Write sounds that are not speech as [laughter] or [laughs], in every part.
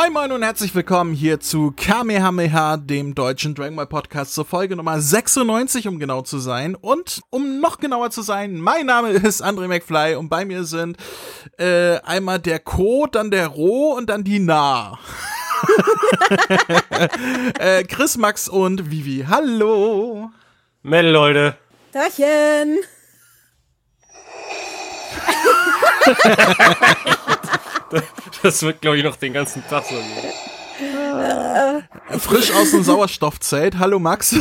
Moin Moin und herzlich willkommen hier zu Kamehameha, dem deutschen Dragon Ball Podcast zur Folge Nummer 96, um genau zu sein. Und um noch genauer zu sein, mein Name ist André McFly und bei mir sind äh, einmal der Co, dann der Ro und dann die Na. [laughs] äh, Chris, Max und Vivi. Hallo. Mel, Leute. Dachchen. [laughs] [laughs] das wird, glaube ich, noch den ganzen Tag so gehen. Frisch aus dem Sauerstoffzelt. Hallo Max.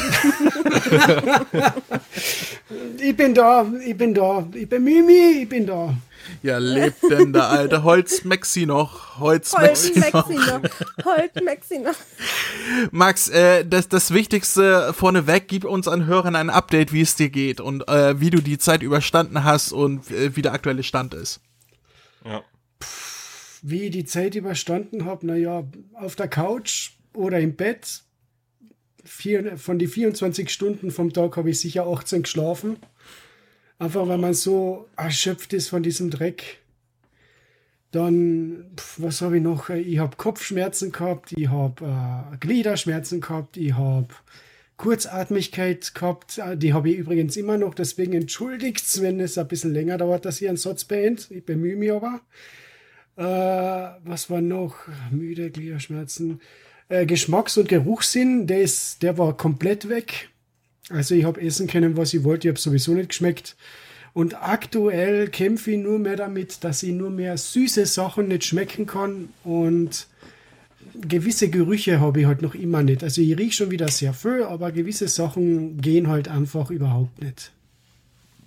ich bin da, ich bin da. Ich bin Mimi, ich bin da. Ja, lebt denn der alte Holz-Maxi noch? Holz-Maxi noch. Holz-Maxi noch. Max, äh, das, das Wichtigste vorneweg, gib uns an Hörern ein Update, wie es dir geht und äh, wie du die Zeit überstanden hast und äh, wie der aktuelle Stand ist. Ja. Wie ich die Zeit überstanden habe, naja, auf der Couch oder im Bett. Vier, von die 24 Stunden vom Tag habe ich sicher 18 geschlafen. Einfach weil man so erschöpft ist von diesem Dreck. Dann, was habe ich noch? Ich habe Kopfschmerzen gehabt, ich habe äh, Gliederschmerzen gehabt, ich habe Kurzatmigkeit gehabt. Die habe ich übrigens immer noch, deswegen entschuldigt wenn es ein bisschen länger dauert, dass ich einen Satz beende. Ich bemühe mich aber. Äh, was war noch? Müde, Gliederschmerzen. Äh, Geschmacks- und Geruchssinn, der, ist, der war komplett weg. Also ich habe essen können, was ich wollte. Ich habe sowieso nicht geschmeckt. Und aktuell kämpfe ich nur mehr damit, dass ich nur mehr süße Sachen nicht schmecken kann. Und gewisse Gerüche habe ich halt noch immer nicht. Also ich rieche schon wieder sehr viel, aber gewisse Sachen gehen halt einfach überhaupt nicht.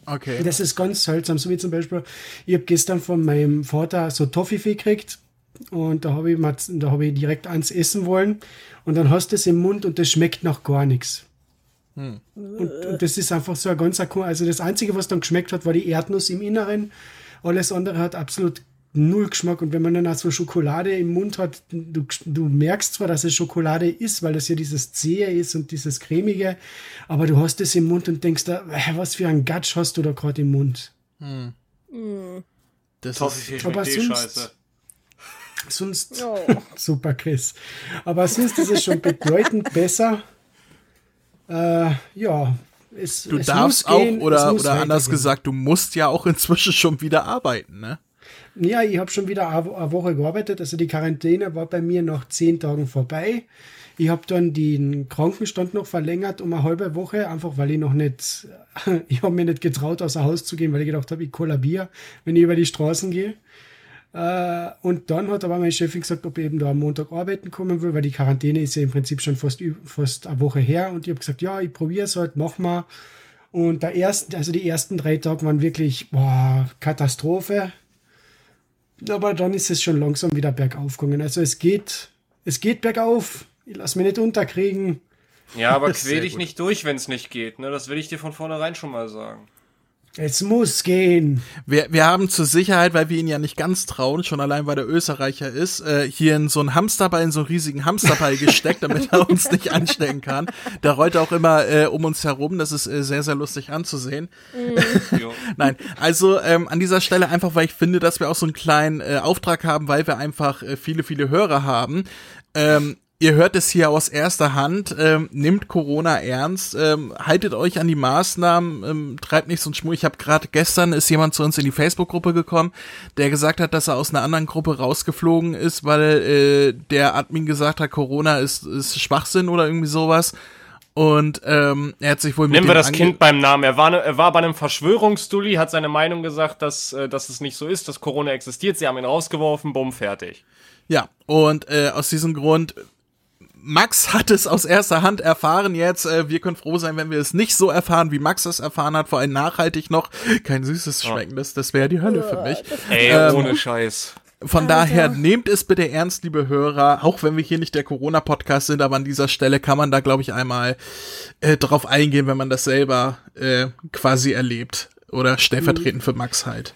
Okay. Das ist ganz seltsam. So wie zum Beispiel, ich habe gestern von meinem Vater so Toffifee gekriegt und da habe ich, mal, da hab ich direkt eins essen wollen und dann hast du es im Mund und das schmeckt nach gar nichts. Hm. Und, und, das ist einfach so ein ganz, also das Einzige, was dann geschmeckt hat, war die Erdnuss im Inneren. Alles andere hat absolut null Geschmack. Und wenn man dann also Schokolade im Mund hat, du, du merkst zwar, dass es Schokolade ist, weil das ja dieses Zähe ist und dieses cremige, aber du hast es im Mund und denkst da, was für ein Gatsch hast du da gerade im Mund. Hm. Das Toffee ist aber sonst, scheiße. Sonst, oh. [laughs] super Chris. Aber sonst ist es schon bedeutend besser. Äh, ja, es, du es darfst auch, gehen, oder, oder anders gesagt, du musst ja auch inzwischen schon wieder arbeiten, ne? Ja, ich habe schon wieder eine Woche gearbeitet. Also die Quarantäne war bei mir nach zehn Tagen vorbei. Ich habe dann den Krankenstand noch verlängert um eine halbe Woche, einfach weil ich noch nicht, [laughs] ich habe mir nicht getraut, außer Haus zu gehen, weil ich gedacht habe, ich kollabiere, wenn ich über die Straßen gehe. Äh, und dann hat aber meine Chefin gesagt, ob ich eben da am Montag arbeiten kommen will, weil die Quarantäne ist ja im Prinzip schon fast, fast eine Woche her. Und ich habe gesagt, ja, ich probiere es halt, mach mal. Und der ersten, also die ersten drei Tage waren wirklich boah, Katastrophe. Aber dann ist es schon langsam wieder bergauf gegangen. Also es geht, es geht bergauf. Ich lass mich nicht unterkriegen. Ja, aber [laughs] quäl dich nicht durch, wenn es nicht geht. Ne? Das will ich dir von vornherein schon mal sagen. Es muss gehen. Wir, wir haben zur Sicherheit, weil wir ihn ja nicht ganz trauen, schon allein weil der Österreicher ist, äh, hier in so einen Hamsterball, in so einen riesigen Hamsterball gesteckt, damit er uns nicht anstecken kann. Der rollt auch immer äh, um uns herum. Das ist äh, sehr, sehr lustig anzusehen. Mhm. [laughs] Nein, also ähm, an dieser Stelle einfach, weil ich finde, dass wir auch so einen kleinen äh, Auftrag haben, weil wir einfach äh, viele, viele Hörer haben. Ähm, Ihr hört es hier aus erster Hand. Ähm, nimmt Corona ernst. Ähm, haltet euch an die Maßnahmen. Ähm, treibt nicht so einen Schmuck. Ich habe gerade gestern ist jemand zu uns in die Facebook-Gruppe gekommen, der gesagt hat, dass er aus einer anderen Gruppe rausgeflogen ist, weil äh, der Admin gesagt hat, Corona ist, ist Schwachsinn oder irgendwie sowas. Und ähm, er hat sich wohl mit Nehmen wir das Kind beim Namen. Er war, ne, er war bei einem Verschwörungsdulli, hat seine Meinung gesagt, dass, äh, dass es nicht so ist, dass Corona existiert. Sie haben ihn rausgeworfen, bumm, fertig. Ja, und äh, aus diesem Grund Max hat es aus erster Hand erfahren jetzt. Äh, wir können froh sein, wenn wir es nicht so erfahren, wie Max es erfahren hat, vor allem nachhaltig noch. Kein süßes Schmecken, das, das wäre die Hölle für mich. Ey, ähm, ohne Scheiß. Von Alter. daher nehmt es bitte ernst, liebe Hörer, auch wenn wir hier nicht der Corona-Podcast sind, aber an dieser Stelle kann man da, glaube ich, einmal äh, drauf eingehen, wenn man das selber äh, quasi erlebt. Oder stellvertretend für Max halt.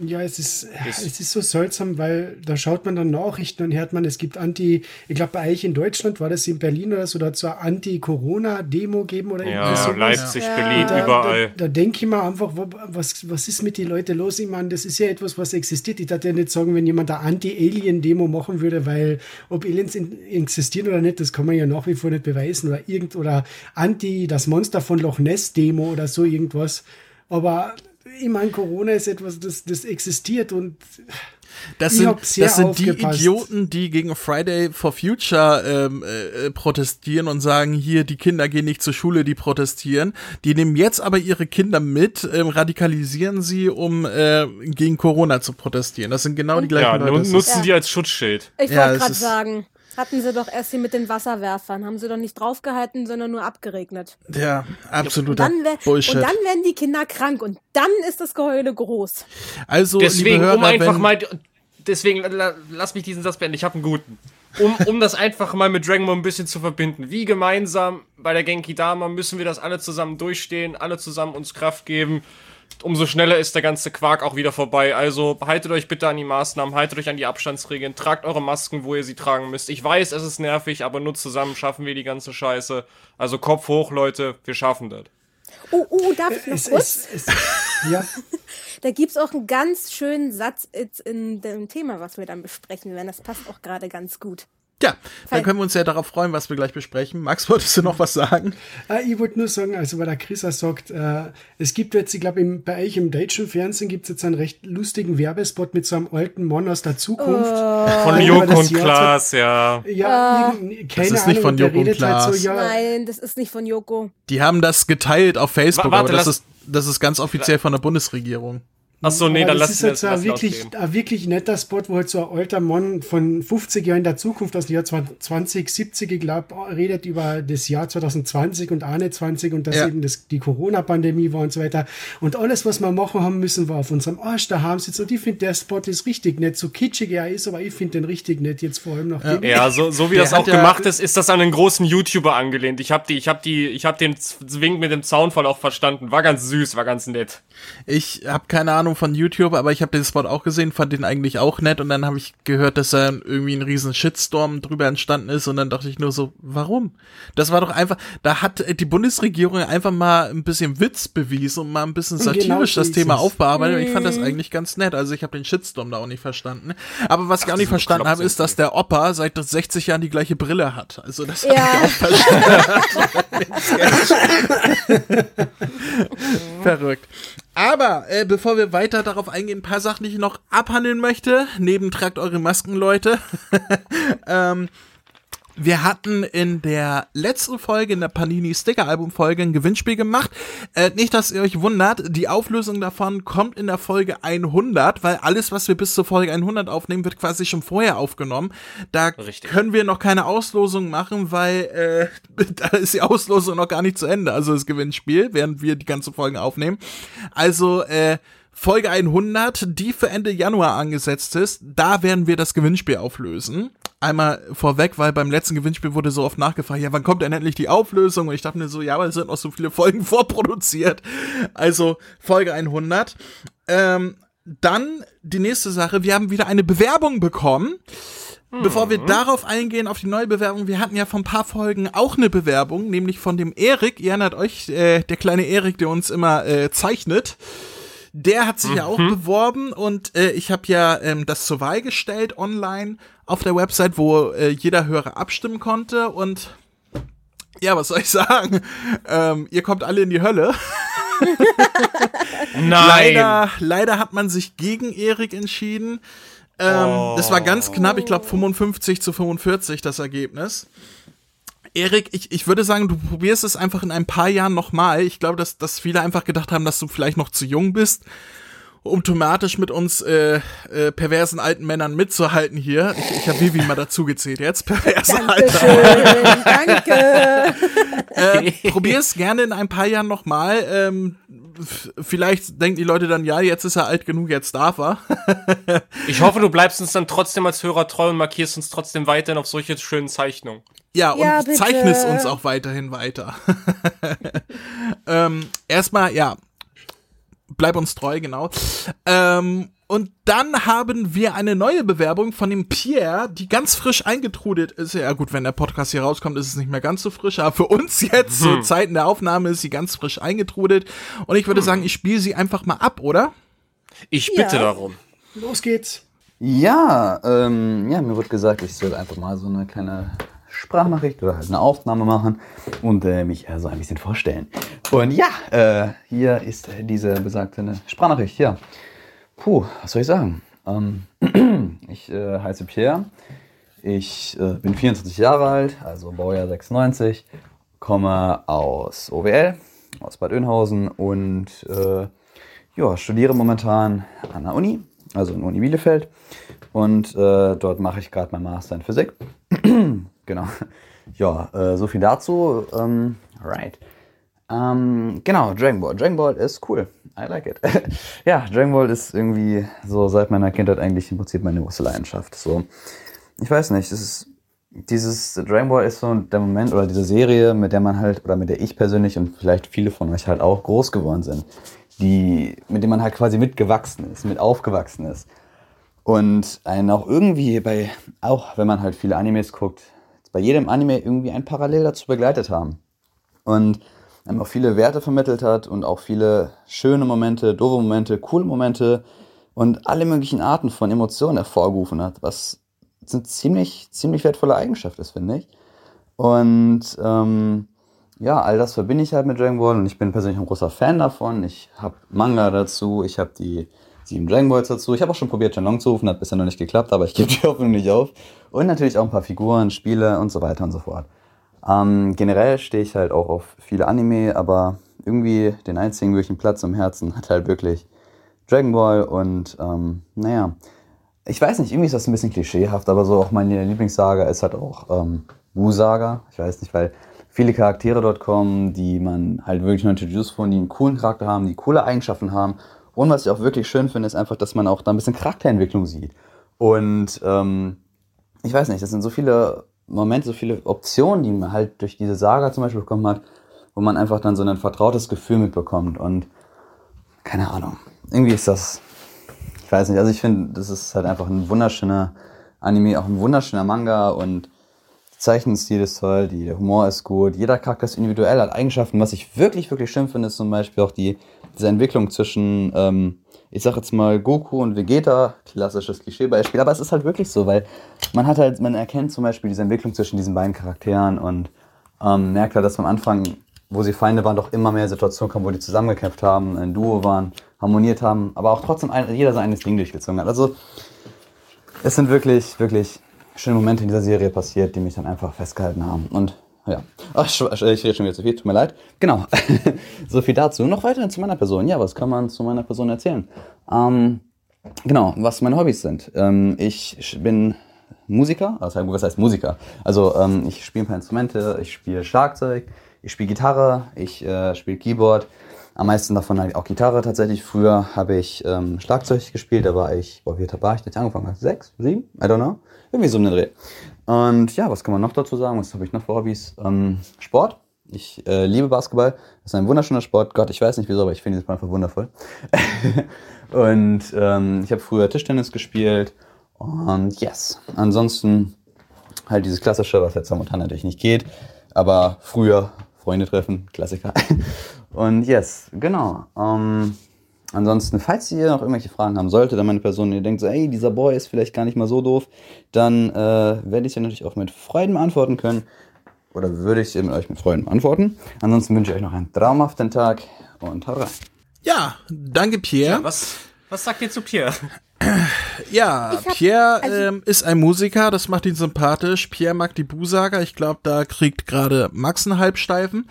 Ja, es ist, es ist so seltsam, weil da schaut man dann Nachrichten und hört man, es gibt Anti, ich glaube bei euch in Deutschland war das in Berlin oder so, da so eine Anti-Corona-Demo geben oder Ja, so. Leipzig, Ja. Berlin, Da, überall. da, da denke ich mir einfach, was, was ist mit den Leuten los? Ich meine, das ist ja etwas, was existiert. Ich darf ja nicht sagen, wenn jemand eine Anti-Alien-Demo machen würde, weil ob Aliens in, existieren oder nicht, das kann man ja nach wie vor nicht beweisen. Oder irgend oder Anti, das Monster von Loch Ness-Demo oder so irgendwas. Aber ich meine, Corona ist etwas, das, das existiert und Das sind, das sind die. Idioten, die gegen Friday for Future ähm, äh, protestieren und sagen, hier, die Kinder gehen nicht zur Schule, die protestieren. Die nehmen jetzt aber ihre Kinder mit, ähm, radikalisieren sie, um äh, gegen Corona zu protestieren. Das sind genau die gleichen Ja, Leute. ist- nutzen Ja. die als Schutzschild. Ich Ja, wollte gerade sagen, hatten sie doch erst hier mit den Wasserwerfern, haben sie doch nicht draufgehalten, sondern nur abgeregnet. ja, Und absoluter dann, Bullshit. und dann werden die Kinder krank und dann ist das Geheule groß. also, Deswegen, liebe Hörer, um einfach wenn, mal. Deswegen, la- lass mich diesen Satz beenden, ich habe einen guten. Um, um das einfach mal mit Dragon Ball ein bisschen zu verbinden. Wie gemeinsam bei der Genki Dama müssen wir das alle zusammen durchstehen, alle zusammen uns Kraft geben. Umso schneller ist der ganze Quark auch wieder vorbei. Also haltet euch bitte an die Maßnahmen, haltet euch an die Abstandsregeln, tragt eure Masken, wo ihr sie tragen müsst. Ich weiß, es ist nervig, aber nur zusammen schaffen wir die ganze Scheiße. Also Kopf hoch, Leute, wir schaffen das. Oh, oh, darf ich noch es, kurz? es, es, ja, [laughs] Da gibt's auch einen ganz schönen Satz jetzt in dem Thema, was wir dann besprechen werden. Das passt auch gerade ganz gut. Ja, dann können wir uns ja darauf freuen, was wir gleich besprechen. Max, wolltest du noch was sagen? Äh, ich wollte nur sagen, also weil der Chris auch sagt, äh, es gibt jetzt, ich glaube, bei euch im deutschen Fernsehen gibt es jetzt einen recht lustigen Werbespot mit so einem alten Mann aus der Zukunft. Von Über Joko das und Klaas, ja. Ja, irgendein- keine ist nicht Ahnung, von Joko und redet halt so, Klaas. ja, Nein, das ist nicht von Joko. Die haben das geteilt auf Facebook, Wa- warte, aber das ist, das ist ganz offiziell von der Bundesregierung. Achso, nee, aber dann das lass ist halt lass- so ein lass wirklich, ein wirklich netter Spot, wo halt so ein alter Mann von 50 Jahren in der Zukunft aus dem Jahr 2070, ich glaube, redet über das Jahr 2020 und 21 und dass Ja. eben das, die Corona-Pandemie war und so weiter. Und alles, was wir machen haben müssen, war auf unserem Arsch daheim sitzen. Und ich finde, der Spot ist richtig nett. So kitschig er ist, aber ich finde den richtig nett, jetzt vor allem nach dem. Ja, so, so wie Der das auch ja- gemacht ist, ist das an einen großen YouTuber angelehnt. Ich habe die, ich habe die, ich habe den Zwink mit dem Zaunfall auch verstanden. War ganz süß, war ganz nett. Ich habe keine Ahnung von YouTube, aber ich habe den Spot auch gesehen, fand den eigentlich auch nett und dann habe ich gehört, dass da irgendwie ein riesen Shitstorm drüber entstanden ist und dann dachte ich nur so, warum? Das war doch einfach, da hat die Bundesregierung einfach mal ein bisschen Witz bewiesen und mal ein bisschen Genau satirisch so das Thema es. aufbearbeitet und ich fand das eigentlich ganz nett. Also ich habe den Shitstorm da auch nicht verstanden. Aber was ich auch nicht so verstanden habe, ist, dass der Opa seit 60 Jahren die gleiche Brille hat. Also das Ja, [laughs] Verrückt. Aber äh, bevor wir weiter darauf eingehen, ein paar Sachen, die ich noch abhandeln möchte. Neben tragt eure Masken, Leute. [laughs] ähm, wir hatten in der letzten Folge, in der Panini Sticker Album Folge, ein Gewinnspiel gemacht. Äh, nicht, dass ihr euch wundert, die Auflösung davon kommt in der Folge 100, weil alles, was wir bis zur Folge 100 aufnehmen, wird quasi schon vorher aufgenommen. Da Richtig. können wir noch keine Auslosung machen, weil äh, [laughs] da ist die Auslosung noch gar nicht zu Ende, also das Gewinnspiel, während wir die ganzen Folgen aufnehmen. Also äh, Folge 100, die für Ende Januar angesetzt ist, da werden wir das Gewinnspiel auflösen. Einmal vorweg, weil beim letzten Gewinnspiel wurde so oft nachgefragt, ja, wann kommt denn endlich die Auflösung? Und ich dachte mir so, ja, aber es sind noch so viele Folgen [laughs] vorproduziert. Also Folge 100. Ähm, dann die nächste Sache, wir haben wieder eine Bewerbung bekommen. Bevor wir darauf eingehen, auf die neue Bewerbung, wir hatten ja vor ein paar Folgen auch eine Bewerbung, nämlich von dem Erik. Ihr erinnert euch, äh, der kleine Erik, der uns immer äh, zeichnet. Der hat sich ja auch beworben und äh, ich habe ja ähm, das zur Wahl gestellt online auf der Website, wo äh, jeder Hörer abstimmen konnte und ja, was soll ich [laughs] sagen? Ähm, ihr kommt alle in die Hölle. [laughs] Nein. Leider, leider hat man sich gegen Erik entschieden. Ähm, Oh. Das war ganz knapp, ich glaube 55 zu 45 das Ergebnis. Erik, ich, ich würde sagen, du probierst es einfach in ein paar Jahren nochmal. Ich glaube, dass, dass viele einfach gedacht haben, dass du vielleicht noch zu jung bist, um thematisch mit uns äh, äh, perversen alten Männern mitzuhalten hier. Ich, ich habe Vivi mal dazu gezählt jetzt. Perverse Alter. Dankeschön, danke. [laughs] Äh, probier's gerne in ein paar Jahren nochmal. Ähm, vielleicht denken die Leute dann, ja, jetzt ist er alt genug, jetzt darf er. [laughs] Ich hoffe, du bleibst uns dann trotzdem als Hörer treu und markierst uns trotzdem weiterhin auf solche schönen Zeichnungen. Ja, und Ja, bitte. zeichne es uns auch weiterhin weiter. [laughs] ähm, erstmal, ja, bleib uns treu, genau. Ähm, und dann haben wir eine neue Bewerbung von dem Pierre, die ganz frisch eingetrudelt ist. Ja gut, wenn der Podcast hier rauskommt, ist es nicht mehr ganz so frisch, aber für uns [laughs] jetzt, hm. zu Zeiten der Aufnahme, ist sie ganz frisch eingetrudelt. Und ich würde hm. sagen, ich spiele sie einfach mal ab, oder? Ich bitte ja. darum. Los geht's. Ja, ähm, ja, mir wird gesagt, ich soll einfach mal so eine kleine Sprachnachricht oder halt eine Aufnahme machen und äh, mich äh, so ein bisschen vorstellen. Und ja, äh, hier ist diese besagte Sprachnachricht. Ja, puh, was soll ich sagen? Ähm, [clears throat] ich äh, heiße Pierre. Ich äh, bin 24 Jahre alt, also Baujahr 96, komme aus OWL, aus Bad Oeynhausen und äh, ja, studiere momentan an der Uni, also in Uni Bielefeld. Und dort mache ich gerade mein Master in Physik. [clears throat] Genau. [laughs] Ja, äh, so viel dazu. Ähm, right. Ähm, genau, Dragon Ball. Dragon Ball ist cool. I like it. [laughs] ja, Dragon Ball ist irgendwie so seit meiner Kindheit eigentlich im Prinzip meine große Leidenschaft. So, ich weiß nicht, es ist dieses Dragon Ball ist so der Moment oder diese Serie, mit der man halt oder mit der ich persönlich und vielleicht viele von euch halt auch groß geworden sind, die mit dem man halt quasi mitgewachsen ist, mit aufgewachsen ist und einen auch irgendwie bei auch wenn man halt viele Animes guckt, bei jedem Anime irgendwie ein Parallel dazu begleitet haben. Und einem auch viele Werte vermittelt hat und auch viele schöne Momente, doofe Momente, coole Momente und alle möglichen Arten von Emotionen hervorgerufen hat, was eine ziemlich, ziemlich wertvolle Eigenschaft ist, finde ich. Und ähm, ja, all das verbinde ich halt mit Dragon Ball und ich bin persönlich ein großer Fan davon. Ich habe Manga dazu, ich habe die sieben Dragon Balls dazu. Ich habe auch schon probiert, Shenlong zu rufen, hat bisher noch nicht geklappt, aber ich gebe [laughs] die Hoffnung nicht auf. Und natürlich auch ein paar Figuren, Spiele und so weiter und so fort. Ähm, generell stehe ich halt auch auf viele Anime, aber irgendwie den einzigen wirklichen Platz im Herzen hat halt wirklich Dragon Ball und ähm, naja, ich weiß nicht, irgendwie ist das ein bisschen klischeehaft, aber so auch meine Lieblingssaga ist halt auch ähm, Wu-Saga. Ich weiß nicht, weil viele Charaktere dort kommen, die man halt wirklich nur introduced von, die einen coolen Charakter haben, die coole Eigenschaften haben und was ich auch wirklich schön finde, ist einfach, dass man auch da ein bisschen Charakterentwicklung sieht. Und ähm, ich weiß nicht, das sind so viele Momente, so viele Optionen, die man halt durch diese Saga zum Beispiel bekommen hat, wo man einfach dann so ein vertrautes Gefühl mitbekommt. Und keine Ahnung, irgendwie ist das, ich weiß nicht, also ich finde, das ist halt einfach ein wunderschöner Anime, auch ein wunderschöner Manga und Zeichenstil ist toll, der Humor ist gut, jeder Charakter ist individuell, hat Eigenschaften. Was ich wirklich, wirklich schön finde, ist zum Beispiel auch die diese Entwicklung zwischen, ähm, ich sag jetzt mal, Goku und Vegeta, klassisches Klischeebeispiel, aber es ist halt wirklich so, weil man hat halt, man erkennt zum Beispiel diese Entwicklung zwischen diesen beiden Charakteren und ähm, merkt halt, dass am Anfang, wo sie Feinde waren, doch immer mehr Situationen kamen, wo die zusammengekämpft haben, ein Duo waren, harmoniert haben, aber auch trotzdem ein, jeder sein eigenes Ding durchgezogen hat. Also es sind wirklich, wirklich schöne Momente in dieser Serie passiert, die mich dann einfach festgehalten haben. Und ja. Ach, ich rede schon wieder zu viel, tut mir leid. Genau. [laughs] so viel dazu. Noch weiter zu meiner Person. Ja, was kann man zu meiner Person erzählen? Ähm, genau, was meine Hobbys sind. Ähm, ich bin Musiker, also was heißt Musiker? Also ähm, ich spiele ein paar Instrumente, ich spiele Schlagzeug, ich spiele Gitarre, ich äh, spiele Keyboard. Am meisten davon halt auch Gitarre tatsächlich. Früher habe ich ähm, Schlagzeug gespielt, da war ich, boah, wie war ich, da angefangen habe? Sechs, sieben? I don't know. Irgendwie so eine Dreh. Und ja, was kann man noch dazu sagen? Was habe ich noch für Hobbys? Ähm, Sport. Ich äh, liebe Basketball. Das ist ein wunderschöner Sport. Gott, ich weiß nicht wieso, aber ich finde Sport einfach wundervoll. [laughs] und ähm, ich habe früher Tischtennis gespielt. Und yes. Ansonsten halt dieses klassische, was jetzt momentan natürlich nicht geht. Aber früher Freunde treffen, Klassiker. [laughs] und yes, genau. Ähm, Ansonsten, falls ihr noch irgendwelche Fragen haben solltet, dann meine Person, ihr denkt so, ey, dieser Boy ist vielleicht gar nicht mal so doof, dann äh, werde ich sie natürlich auch mit Freuden beantworten können. Oder würde ich sie mit euch mit Freuden beantworten. Ansonsten wünsche ich euch noch einen traumhaften Tag und haut rein. Ja, danke Pierre. Ja, was, was sagt ihr zu Pierre? [clears throat] Ja, hab, Pierre also ähm, ist ein Musiker, das macht ihn sympathisch. Pierre mag die Busager, ich glaube, da kriegt gerade Max einen Halbsteifen.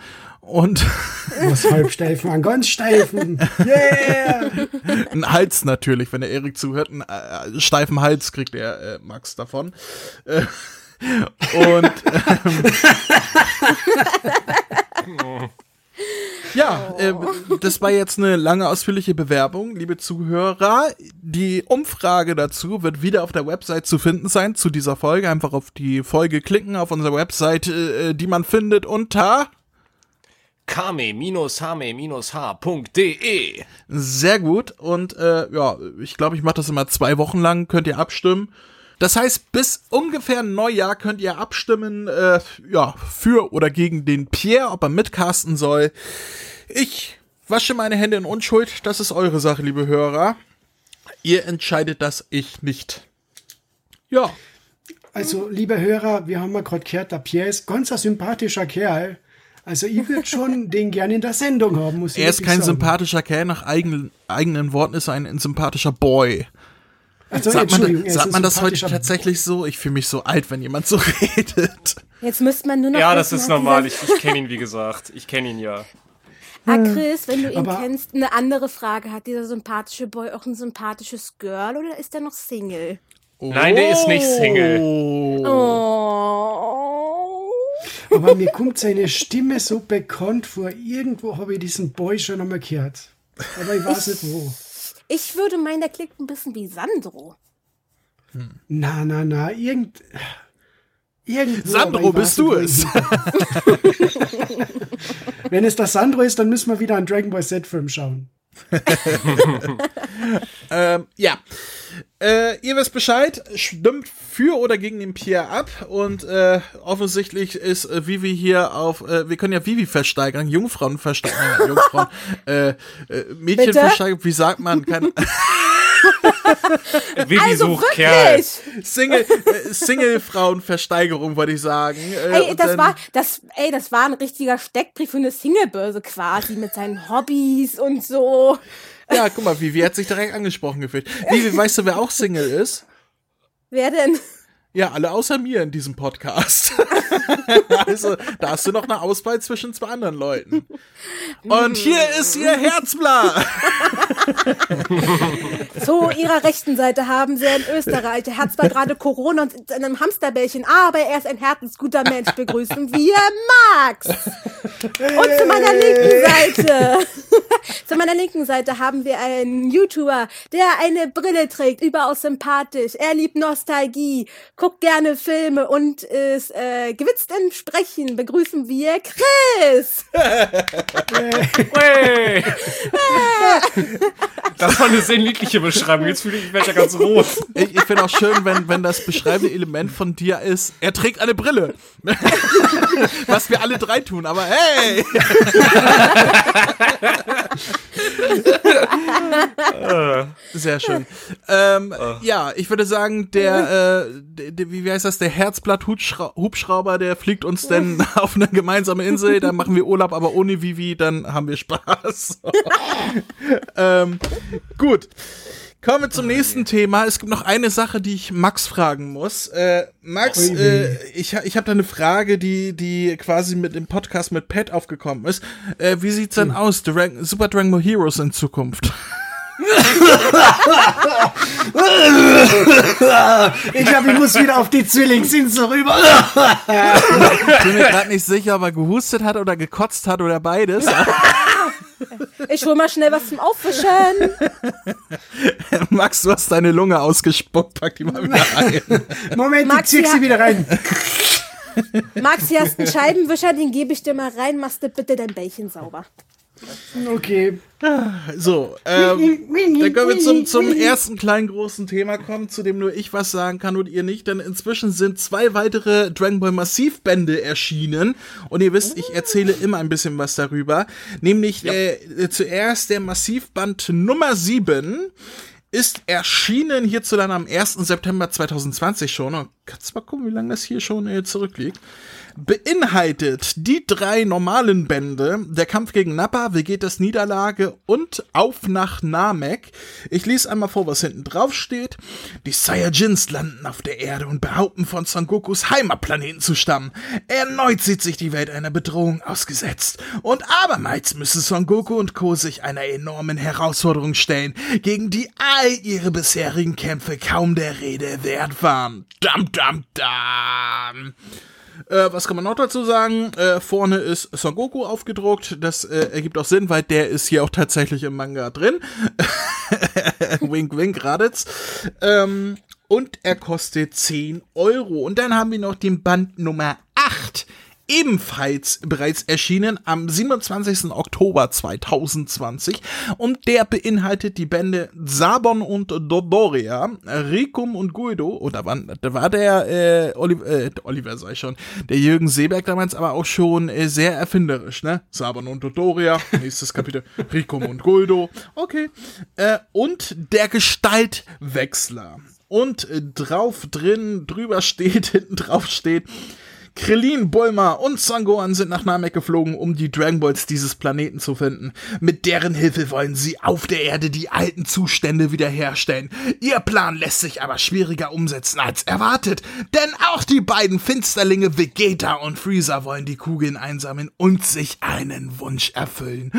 Und was Halbsteifen an ganz steifen. Yeah! ein Hals natürlich, wenn der Erik zuhört, einen äh, steifen Hals kriegt der äh, Max davon. Äh, und ähm, Ja, äh, das war jetzt eine lange ausführliche Bewerbung, liebe Zuhörer. Die Umfrage dazu wird wieder auf der Website zu finden sein zu dieser Folge. Einfach auf die Folge klicken auf unserer Website, äh, die man findet unter kame-hame-h.de. Sehr gut. Und äh, ja, ich glaube, ich mache das immer zwei Wochen lang. Könnt ihr abstimmen. Das heißt, bis ungefähr Neujahr könnt ihr abstimmen, äh, ja, für oder gegen den Pierre, ob er mitcasten soll. Ich wasche meine Hände in Unschuld. Das ist eure Sache, liebe Hörer. Ihr entscheidet das, ich nicht. Ja. Also, liebe Hörer, wir haben mal gerade gehört, der Pierre ist ganz ein sympathischer Kerl. Also, ich würde schon [laughs] den gerne in der Sendung haben, muss ich Er ist kein sagen. sympathischer Kerl, nach eigenen, eigenen Worten ist er ein, ein sympathischer Boy. Also, Sagt man, sagt man das heute tatsächlich so? Ich fühle mich so alt, wenn jemand so [laughs] redet. Jetzt müsste man nur noch. Ja, das ist normal. Ich, ich kenne ihn, wie gesagt. Ich kenne ihn ja. Ah, Chris, wenn du ihn Aber- kennst, eine andere Frage. Hat dieser sympathische Boy auch ein sympathisches Girl oder ist er noch Single? Nein, der ist nicht Single. Oh. Aber mir kommt seine Stimme so bekannt vor. Irgendwo habe ich diesen Boy schon einmal gehört. Aber ich weiß nicht wo. Ich würde meinen, der klingt ein bisschen wie Sandro. Na, na, na, irgend. Irgendwo, Sandro, ich bist du es? [laughs] Wenn es der Sandro ist, dann müssen wir wieder einen Dragon Ball Z-Film schauen. [laughs] Ähm, ja. Äh, ihr wisst Bescheid, stimmt für oder gegen den Pierre ab und äh, offensichtlich ist äh, Vivi hier auf, äh, wir können ja Vivi versteigern, Jungfrauen versteigern, Jungfrauen, [laughs] äh, äh, Mädchen Bitte? versteigern, wie sagt man, kein [laughs] [laughs] Vivi Also sucht Kerl. wirklich! Single, äh, Single-Frauen-Versteigerung, wollte ich sagen. Äh, Ey, das war, das, ey, das war ein richtiger Steckbrief für eine Singlebörse quasi mit seinen Hobbys und so. Ja, guck mal, Vivi hat sich direkt angesprochen gefühlt. Vivi, weißt du, wer auch Single ist? Wer denn? Ja, alle außer mir in diesem Podcast. [laughs] also, da hast du noch eine Auswahl zwischen zwei anderen Leuten. Und hier ist ihr Herzblatt. [laughs] [laughs] Zu ihrer rechten Seite haben sie in Österreich. Der Herz war gerade Corona und in einem Hamsterbällchen, aber er ist ein herzensguter Mensch. Begrüßen wir Max. Und zu meiner linken Seite, [laughs] zu meiner linken Seite haben wir einen YouTuber, der eine Brille trägt, überaus sympathisch. Er liebt Nostalgie, guckt gerne Filme und ist äh, gewitzt im Sprechen. Begrüßen wir Chris. [laughs] [laughs] Das war eine sehr niedliche Beschreibung. Jetzt fühle ich mich ja ganz rot. Ich, ich finde auch schön, wenn, wenn das beschreibende Element von dir ist, er trägt eine Brille. [laughs] [laughs] Was wir alle drei tun, aber hey! [laughs] Sehr schön. Ähm, Ja, ich würde sagen, der, äh, der, wie heißt das, der Herzblatt-Hubschrauber, der fliegt uns dann [laughs] auf eine gemeinsame Insel, dann machen wir Urlaub, aber ohne Vivi, dann haben wir Spaß. ähm, gut. Kommen wir zum nächsten Thema. Es gibt noch eine Sache, die ich Max fragen muss. Äh, Max, Ui. äh, ich, ich habe da eine Frage, die, die quasi mit dem Podcast mit Pat aufgekommen ist. Äh, wie sieht's denn aus, Dragon, Super Dragon Ball Heroes in Zukunft? [laughs] Ich glaube, ich muss wieder auf die Zwillingsinsel rüber. Ich bin mir gerade nicht sicher, ob er gehustet hat oder gekotzt hat oder beides. Ich hol mal schnell was zum Auffischen. Max, du hast deine Lunge ausgespuckt, pack die mal wieder ein. Moment, Max, ich sie wieder rein. Max, hier hast einen Scheibenwischer, den gebe ich dir mal rein. Machst du bitte dein Bällchen sauber. Okay. So, ähm, [laughs] dann können wir zum, zum ersten kleinen großen Thema kommen, zu dem nur ich was sagen kann und ihr nicht, denn inzwischen sind zwei weitere Dragon Ball Massivbände erschienen und ihr wisst, ich erzähle immer ein bisschen was darüber, nämlich äh, zuerst der Massivband Nummer 7 ist erschienen hierzulande am 1. September 2020 schon. Und kannst mal gucken, wie lange das hier schon äh, zurückliegt. Beinhaltet die drei normalen Bände, der Kampf gegen Nappa, Vegetas Niederlage und Auf nach Namek. Ich lese einmal vor, was hinten drauf steht. Die Saiyajins landen auf der Erde und behaupten von Son Gokus Heimatplaneten zu stammen. Erneut sieht sich die Welt einer Bedrohung ausgesetzt. Und abermals müssen Son Goku und Co. sich einer enormen Herausforderung stellen, gegen die all ihre bisherigen Kämpfe kaum der Rede wert waren. Dam, dam, dam. Äh, was kann man noch dazu sagen? Äh, vorne ist Son Goku aufgedruckt. Das äh, ergibt auch Sinn, weil der ist hier auch tatsächlich im Manga drin. [laughs] wink, wink, Raditz. Ähm, und er kostet 10 Euro. Und dann haben wir noch den Band Nummer 8. ebenfalls bereits erschienen am 27. Oktober 2020 und der beinhaltet die Bände Sabon und Dodoria, Rikum und Guido, oder wann, da war der äh, Oliver, äh, Oliver sei schon, der Jürgen Seeberg damals aber auch schon äh, sehr erfinderisch, ne? Sabon und Dodoria, [laughs] nächstes Kapitel, Rikum und Guido, okay, äh, und der Gestaltwechsler und äh, drauf drin, drüber steht, [laughs] hinten drauf steht, Krillin, Bulma und Sangohan sind nach Namek geflogen, um die Dragon Balls dieses Planeten zu finden. Mit deren Hilfe wollen sie auf der Erde die alten Zustände wiederherstellen. Ihr Plan lässt sich aber schwieriger umsetzen als erwartet, denn auch die beiden Finsterlinge Vegeta und Freezer wollen die Kugeln einsammeln und sich einen Wunsch erfüllen.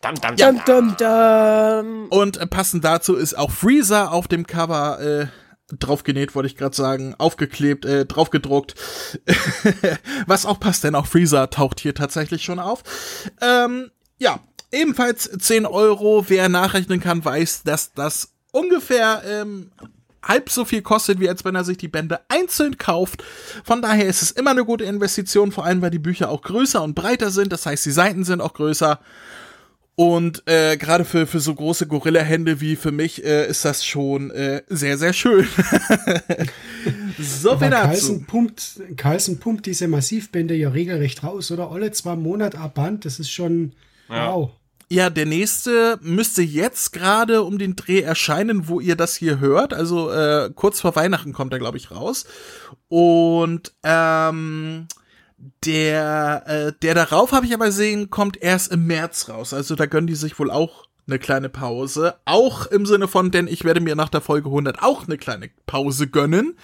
Dam, dam, Ja. dam, Dum, dum, dum. Und passend dazu ist auch Freezer auf dem Cover äh, draufgenäht, wollte ich gerade sagen, aufgeklebt, äh, draufgedruckt. [laughs] Was auch passt, denn auch Freezer taucht hier tatsächlich schon auf. Ähm, ja, ebenfalls 10 Euro. Wer nachrechnen kann, weiß, dass das ungefähr ähm, halb so viel kostet, wie als wenn er sich die Bände einzeln kauft. Von daher ist es immer eine gute Investition, vor allem weil die Bücher auch größer und breiter sind. Das heißt, die Seiten sind auch größer. Und äh, gerade für, für so große Gorilla-Hände wie für mich äh, ist das schon äh, sehr, sehr schön. [laughs] so viel dazu. Carlsen pumpt, Carlsen pumpt diese Massivbände ja regelrecht raus, oder? Alle zwei Monate Band, das ist schon wow. Ja, der nächste müsste jetzt gerade um den Dreh erscheinen, wo ihr das hier hört. Also äh, kurz vor Weihnachten kommt er, glaube ich, raus. Und ähm, der, äh, der darauf habe ich aber sehen, kommt erst im März raus. Also da gönnen die sich wohl auch eine kleine Pause. Auch im Sinne von, denn ich werde mir nach der Folge 100 auch eine kleine Pause gönnen.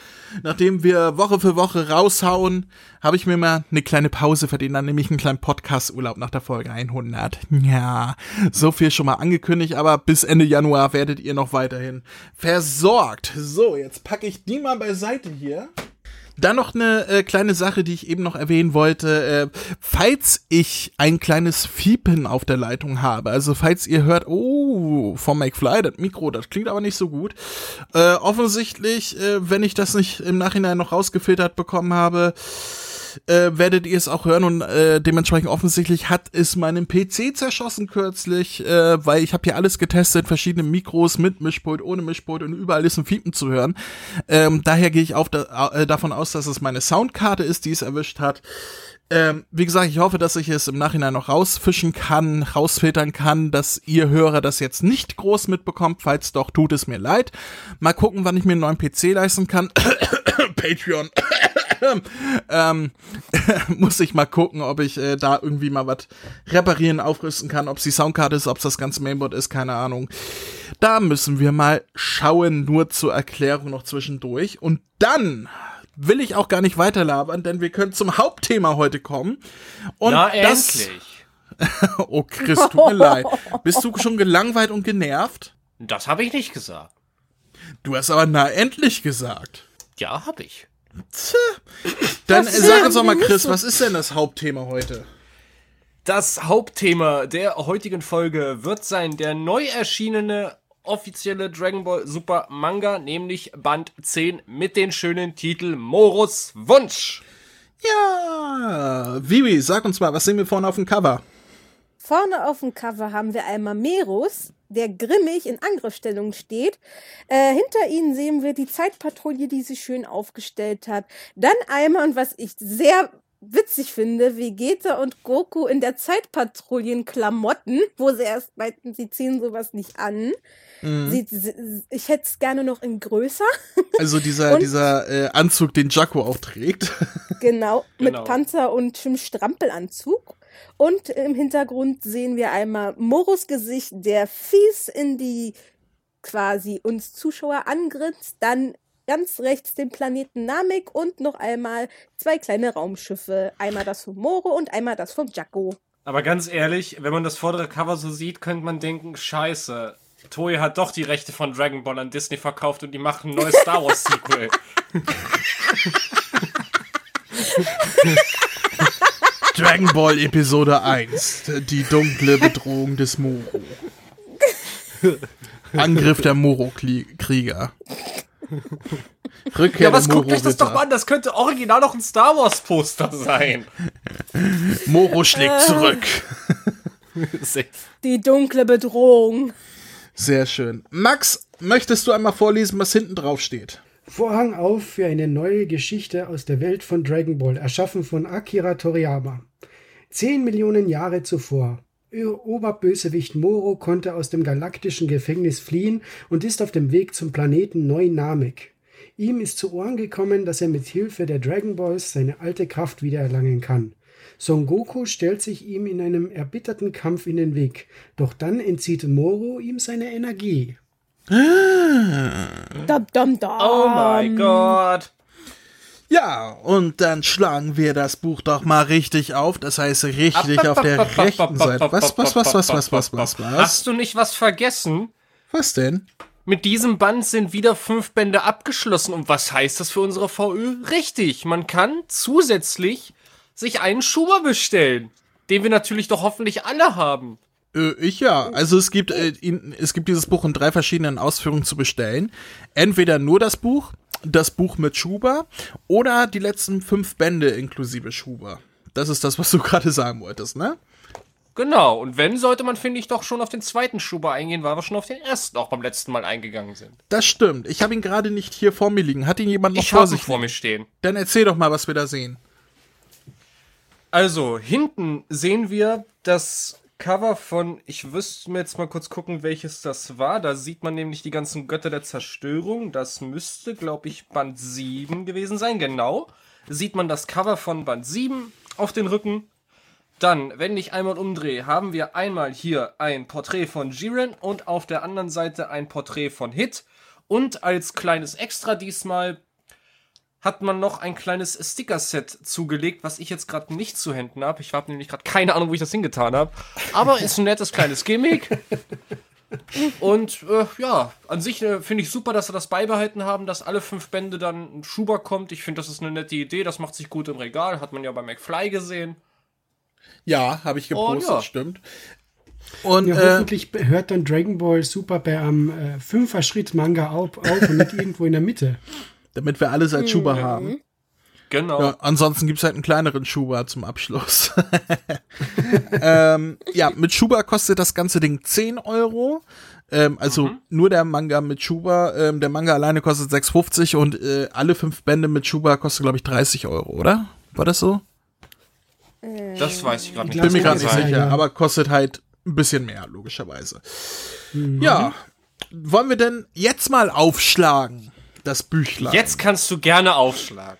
Nachdem wir Woche für Woche raushauen, habe ich mir mal eine kleine Pause verdient, dann nehme ich einen kleinen Podcast-Urlaub nach der Folge 100. Ja, so viel schon mal angekündigt, aber bis Ende Januar werdet ihr noch weiterhin versorgt. So, jetzt packe ich die mal beiseite hier. Dann noch eine äh, kleine Sache, die ich eben noch erwähnen wollte. Äh, falls ich ein kleines Fiepen auf der Leitung habe, also falls ihr hört, oh, vom McFly, das Mikro, das klingt aber nicht so gut. Äh, offensichtlich, äh, wenn ich das nicht im Nachhinein noch rausgefiltert bekommen habe, äh, werdet ihr es auch hören und äh, dementsprechend offensichtlich hat es meinen PC zerschossen kürzlich, äh, weil ich habe hier alles getestet, verschiedene Mikros mit Mischpult, ohne Mischpult und überall ist ein Fiepen zu hören. Ähm, daher gehe ich auf da, äh, davon aus, dass es meine Soundkarte ist, die es erwischt hat. Ähm, wie gesagt, ich hoffe, dass ich es im Nachhinein noch rausfischen kann, rausfiltern kann, dass ihr Hörer das jetzt nicht groß mitbekommt. Falls doch, tut es mir leid. Mal gucken, wann ich mir einen neuen PC leisten kann. [coughs] Patreon. [coughs] ähm, [laughs] muss ich mal gucken, ob ich äh, da irgendwie mal was reparieren, aufrüsten kann, ob es die Soundkarte ist, ob es das ganze Mainboard ist, keine Ahnung. Da müssen wir mal schauen, nur zur Erklärung noch zwischendurch. Und dann will ich auch gar nicht weiterlabern, denn wir können zum Hauptthema heute kommen. Und Na, das, endlich. [laughs] Oh Chris, tut mir leid. Bist du schon gelangweilt und genervt? Das habe ich nicht gesagt. Du hast aber na endlich gesagt. Ja, habe ich. Dann Das sag ist uns doch mal, Chris, was ist denn das Hauptthema heute? Das Hauptthema der heutigen Folge wird sein der neu erschienene offizielle Dragon Ball Super Manga, nämlich Band 10 mit den schönen Titel Morus Wunsch. Ja, Vivi, sag uns mal, was sehen wir vorne auf dem Cover? Vorne auf dem Cover haben wir einmal Merus, der grimmig in Angriffsstellung steht. Äh, hinter ihnen sehen wir die Zeitpatrouille, die sich schön aufgestellt hat. Dann einmal, und was ich sehr witzig finde, Vegeta und Goku in der Zeitpatrouillen-Klamotten, wo sie erst meinten, sie ziehen sowas nicht an. Sie, sie, ich hätte es gerne noch in größer. [laughs] Also dieser, Und- dieser äh, Anzug, den Jaco auch trägt. Genau, [laughs] Genau. mit Panzer und einem Strampelanzug. Und im Hintergrund sehen wir einmal Morus Gesicht, der fies in die quasi uns Zuschauer angrinst. Dann ganz rechts den Planeten Namek und noch einmal zwei kleine Raumschiffe. Einmal das von Moro und einmal das von Jacko. Aber ganz ehrlich, wenn man das vordere Cover so sieht, könnte man denken, scheiße, Toei hat doch die Rechte von Dragon Ball an Disney verkauft und die machen ein neues Star Wars Sequel. [laughs] [laughs] Dragon Ball Episode 1. Die dunkle Bedrohung des Moro. Angriff der Moro-Krieger. Rückkehr Ja, was guckt euch das doch mal an, das könnte original noch ein Star Wars Poster sein. Moro schlägt zurück. Die dunkle Bedrohung. Sehr schön. Max, möchtest du einmal vorlesen, was hinten drauf steht? Vorhang auf für eine neue Geschichte aus der Welt von Dragon Ball, erschaffen von Akira Toriyama. Zehn Millionen Jahre zuvor. Oberbösewicht Moro konnte aus dem galaktischen Gefängnis fliehen und ist auf dem Weg zum Planeten Neu-Namek. Ihm ist zu Ohren gekommen, dass er mit Hilfe der Dragon Balls seine alte Kraft wiedererlangen kann. Son Goku stellt sich ihm in einem erbitterten Kampf in den Weg, doch dann entzieht Moro ihm seine Energie. [gasps] Dum, dum, dum. Oh mein Gott. Ja, und dann schlagen wir das Buch doch mal richtig auf. Das heißt, richtig auf der rechten Seite. Was, was, was, was, was, was, was, was? Hast du nicht was vergessen? Was denn? Mit diesem Band sind wieder fünf Bände abgeschlossen. Und was heißt das für unsere VÖ? Richtig, man kann zusätzlich sich einen Schuber bestellen. Den wir natürlich doch hoffentlich alle haben. Äh, ich ja. Also es gibt, äh, es gibt dieses Buch in drei verschiedenen Ausführungen zu bestellen. Entweder nur das Buch, das Buch mit Schuber oder die letzten fünf Bände inklusive Schuber. Das ist das, was du [laughs] gerade sagen wolltest, ne? Genau, und wenn, sollte man, finde ich, doch schon auf den zweiten Schuber eingehen, weil wir schon auf den ersten auch beim letzten Mal eingegangen sind. Das stimmt. Ich habe ihn gerade nicht hier vor mir liegen. Hat ihn jemand noch Ich vor habe ihn sich? vor mir stehen. Dann erzähl doch mal, was wir da sehen. Also, hinten sehen wir das Cover von, ich wüsste mir jetzt mal kurz gucken, welches das war. Da sieht man nämlich die ganzen Götter der Zerstörung. Das müsste, glaube ich, Band 7 gewesen sein. Genau. Sieht man das Cover von Band 7 auf den Rücken. Dann, wenn ich einmal umdrehe, haben wir einmal hier ein Porträt von Jiren und auf der anderen Seite ein Porträt von Hit. Und als kleines Extra diesmal hat man noch ein kleines Sticker-Set zugelegt, was ich jetzt gerade nicht zu Händen habe. Ich habe nämlich gerade keine Ahnung, wo ich das hingetan habe. Aber ist ein nettes kleines Gimmick. Und äh, ja, an sich äh, finde ich super, dass sie das beibehalten haben, dass alle fünf Bände dann ein Schuber kommt. Ich finde, das ist eine nette Idee. Das macht sich gut im Regal. Hat man ja bei McFly gesehen. Ja, habe ich gepostet, Oh, ja. stimmt. Und Ja, äh, hoffentlich hört dann Dragon Ball Super bei einem äh, Fünfer-Schritt-Manga auf, auf und nicht irgendwo in der Mitte. Damit wir alles als Schuber haben. Genau. Ja, ansonsten gibt's halt einen kleineren Schuber zum Abschluss. [laughs] ähm, ja, mit Schuber kostet das ganze Ding 10 Euro. Ähm, also nur der Manga mit Schuber. Ähm, der Manga alleine kostet 6,50 und äh, alle fünf Bände mit Schuber kosten, glaube ich, 30 Euro, oder? War das so? Das weiß ich gerade nicht. Bin mir gerade nicht sicher, ja. aber kostet halt ein bisschen mehr, logischerweise. Ja. Wollen wir denn jetzt mal aufschlagen? Das Büchlein. Jetzt kannst du gerne aufschlagen.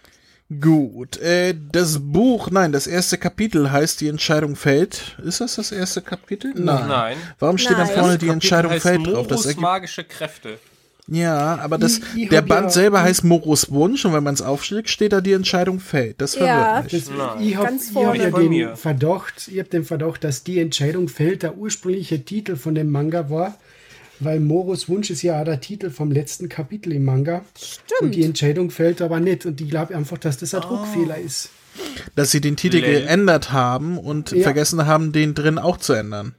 Gut, äh, das Buch, nein, das erste Kapitel heißt Die Entscheidung fällt. Ist das das erste Kapitel? Nein. Nein. Warum steht Nein. dann vorne Die Kapitel Entscheidung heißt fällt drauf? Das Morus ergibt, magische Kräfte. ja, aber das, Ich- der Band ja- selber heißt Morus Wunsch und wenn man es aufschlägt, steht da Die Entscheidung fällt. Das verwirrt Ja. mich. Das, ich Ganz hab ja den mir. Verdacht, ich hab den Verdacht, dass die Entscheidung fällt, der ursprüngliche Titel von dem Manga war, weil Moros Wunsch ist ja der Titel vom letzten Kapitel im Manga. Und die Entscheidung fällt aber nicht. Und ich glaube einfach, dass das ein Druckfehler ist. Dass sie den Titel Lel. geändert haben und Ja. vergessen haben, den drin auch zu ändern.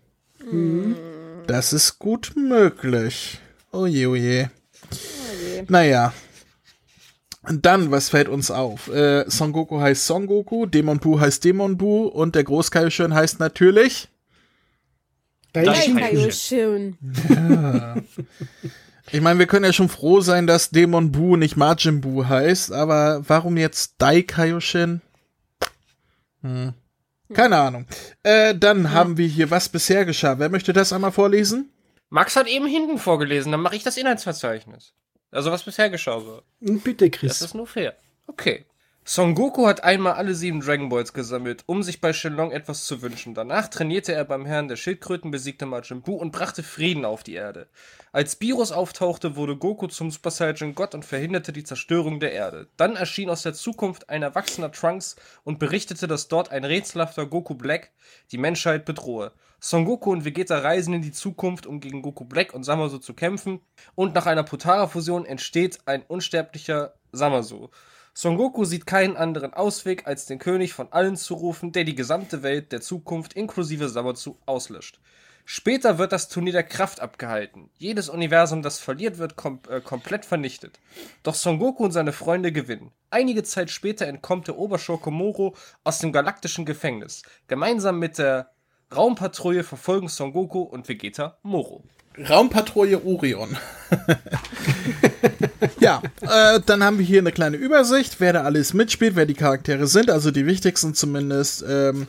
Das ist gut möglich. Oje, oje. Naja. Und dann, was fällt uns auf? Äh, Son Goku heißt Son Goku, Demon Bu heißt Demon Bu und der Großkaioschön heißt natürlich. Daishin schön. Ich meine, wir können ja schon froh sein, dass Demon Bu nicht Majin Bu heißt, aber warum jetzt Dai Kaioshin? Hm. Keine Ahnung. Äh, dann haben wir hier, was bisher geschah. Wer möchte das einmal vorlesen? Max hat eben hinten vorgelesen, dann mache ich das Inhaltsverzeichnis. Also was bisher geschah. Bitte, Das Chris. ist nur fair. Okay. Son Goku hat einmal alle sieben Dragon Balls gesammelt, um sich bei Shenlong etwas zu wünschen. Danach trainierte er beim Herrn der Schildkröten, besiegte Majin Buu und brachte Frieden auf die Erde. Als Beerus auftauchte, wurde Goku zum Super Saiyan Gott und verhinderte die Zerstörung der Erde. Dann erschien aus der Zukunft ein erwachsener Trunks und berichtete, dass dort ein rätselhafter Goku Black die Menschheit bedrohe. Son Goku und Vegeta reisen in die Zukunft, um gegen Goku Black und Samasu zu kämpfen, und nach einer Potara-Fusion entsteht ein unsterblicher Samasu. Son Goku sieht keinen anderen Ausweg, als den König von allen zu rufen, der die gesamte Welt der Zukunft inklusive Samazu auslöscht. Später wird das Turnier der Kraft abgehalten. Jedes Universum, das verliert, wird kom äh, komplett vernichtet. Doch Son Goku und seine Freunde gewinnen. Einige Zeit später entkommt der Oberschurke Moro aus dem galaktischen Gefängnis. Gemeinsam mit der Raumpatrouille verfolgen Son Goku und Vegeta Moro. Raumpatrouille Orion. [laughs] ja, äh, dann haben wir hier eine kleine Übersicht, wer da alles mitspielt, wer die Charaktere sind, also die wichtigsten zumindest. Ähm,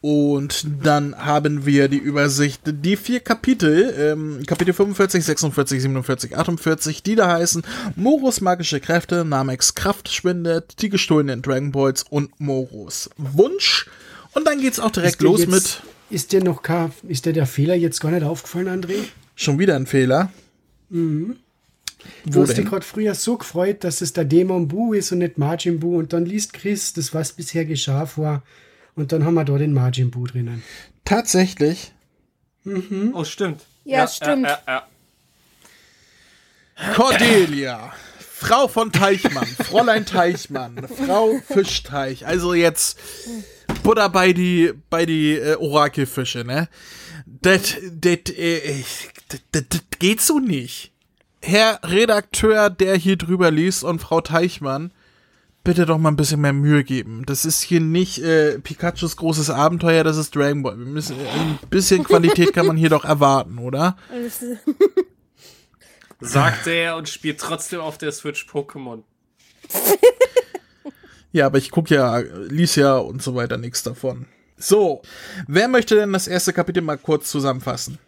und dann haben wir die Übersicht, die vier Kapitel, ähm, Kapitel 45, 46, 47, 48, die da heißen Moros magische Kräfte, Namex Kraft schwindet, die gestohlenen Dragon Balls und Moros Wunsch. Und dann geht's auch direkt los jetzt, mit. Ist dir noch gar, ist dir der Fehler jetzt gar nicht aufgefallen, André? Schon wieder ein Fehler. Du Wo hast dich gerade früher so gefreut, dass es der Dämon Bu ist und nicht Majin Bu und dann liest Chris das, was bisher geschah vor und dann haben wir da den Majin Bu drinnen. Tatsächlich. Oh, stimmt. Ja, stimmt. Ja, ja, Cordelia, Frau von Teichmann, Fräulein Teichmann, Frau Fischteich. Also jetzt Butter bei die, bei die äh, Orakelfische, ne? Das, das, äh, das, das, das geht so nicht. Herr Redakteur, der hier drüber liest und Frau Teichmann, bitte doch mal ein bisschen mehr Mühe geben. Das ist hier nicht äh, Pikachus großes Abenteuer, das ist Dragon Ball. Wir müssen, ein bisschen Qualität kann man hier doch erwarten, oder? Sagte er und spielt trotzdem auf der Switch Pokémon. [laughs] Ja, aber ich guck ja, lies ja und so weiter nichts davon. So, wer möchte denn das erste Kapitel mal kurz zusammenfassen?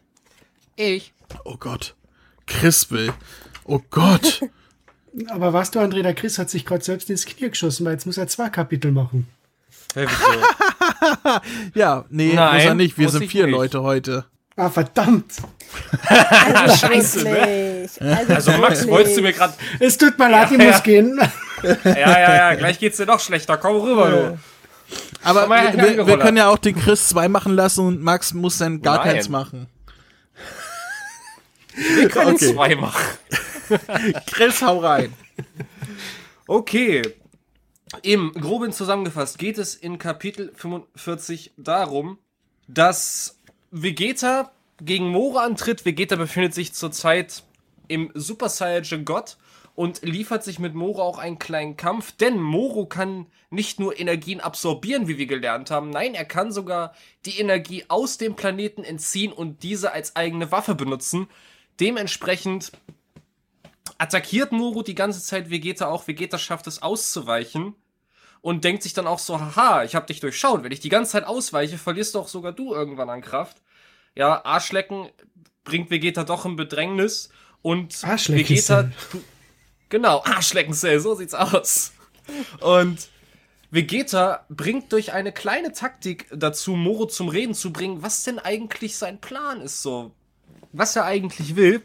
Ich. Oh Gott. Chris will. Oh Gott. [laughs] Aber was du, André, der Chris hat sich gerade selbst ins Knie geschossen, weil jetzt muss er zwei Kapitel machen. Wieso? [laughs] Ja, nee, Nein, muss er nicht. Wir sind vier nicht. Leute heute. Ah, verdammt. [laughs] Also Scheiße, ne? Also, Also Max, wolltest du mir gerade... Es tut mir leid, ich Ja, muss gehen. Ja, ja, ja, gleich geht's dir noch schlechter. Komm rüber, du. Aber wir, her, wir, wir können ja auch den Chris zwei machen lassen und Max muss dann gar Nein. keins machen. Wir können Okay. zwei machen. Chris, hau rein. Okay. Im Groben zusammengefasst geht es in Kapitel 45 darum, dass Vegeta gegen Moro antritt. Vegeta befindet sich zurzeit im Super Saiyan God und liefert sich mit Moro auch einen kleinen Kampf, denn Moro kann nicht nur Energien absorbieren, wie wir gelernt haben, nein, er kann sogar die Energie aus dem Planeten entziehen und diese als eigene Waffe benutzen. Dementsprechend attackiert Moro die ganze Zeit Vegeta auch. Vegeta schafft es auszuweichen und denkt sich dann auch so, haha, ich hab dich durchschaut. Wenn ich die ganze Zeit ausweiche, verlierst doch sogar du irgendwann an Kraft. Ja, Arschlecken bringt Vegeta doch in Bedrängnis und Arschlecken Vegeta... Genau, Arschlecken-Cell, so sieht's aus. Und Vegeta bringt durch eine kleine Taktik dazu, Moro zum Reden zu bringen, was denn eigentlich sein Plan ist, so. Was er eigentlich will.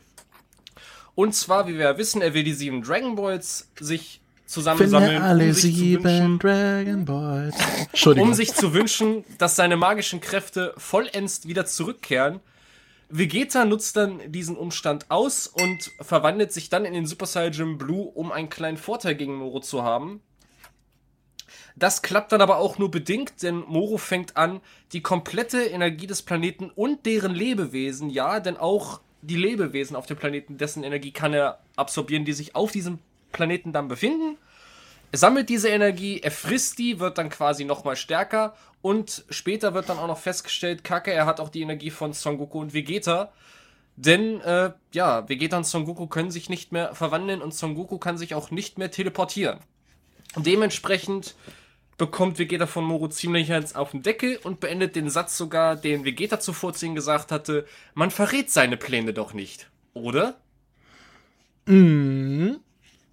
Und zwar, wie wir ja wissen, er will die sieben Dragon Balls sich zusammensammeln, alle um sich, zu sieben wünschen, Dragon Balls. Entschuldigung. um sich zu wünschen, dass seine magischen Kräfte vollends wieder zurückkehren. Vegeta nutzt dann diesen Umstand aus und verwandelt sich dann in den Super Saiyan Blue, um einen kleinen Vorteil gegen Moro zu haben. Das klappt dann aber auch nur bedingt, denn Moro fängt an, die komplette Energie des Planeten und deren Lebewesen, ja, denn auch die Lebewesen auf dem Planeten, dessen Energie kann er absorbieren, die sich auf diesem Planeten dann befinden. Er sammelt diese Energie, er frisst die, wird dann quasi nochmal stärker und später wird dann auch noch festgestellt, Kacke, er hat auch die Energie von Son Goku und Vegeta. Denn, äh, ja, Vegeta und Son Goku können sich nicht mehr verwandeln und Son Goku kann sich auch nicht mehr teleportieren. Dementsprechend bekommt Vegeta von Moro ziemlich eins auf den Deckel und beendet den Satz sogar, den Vegeta zuvor zu ihm gesagt hatte, man verrät seine Pläne doch nicht, oder?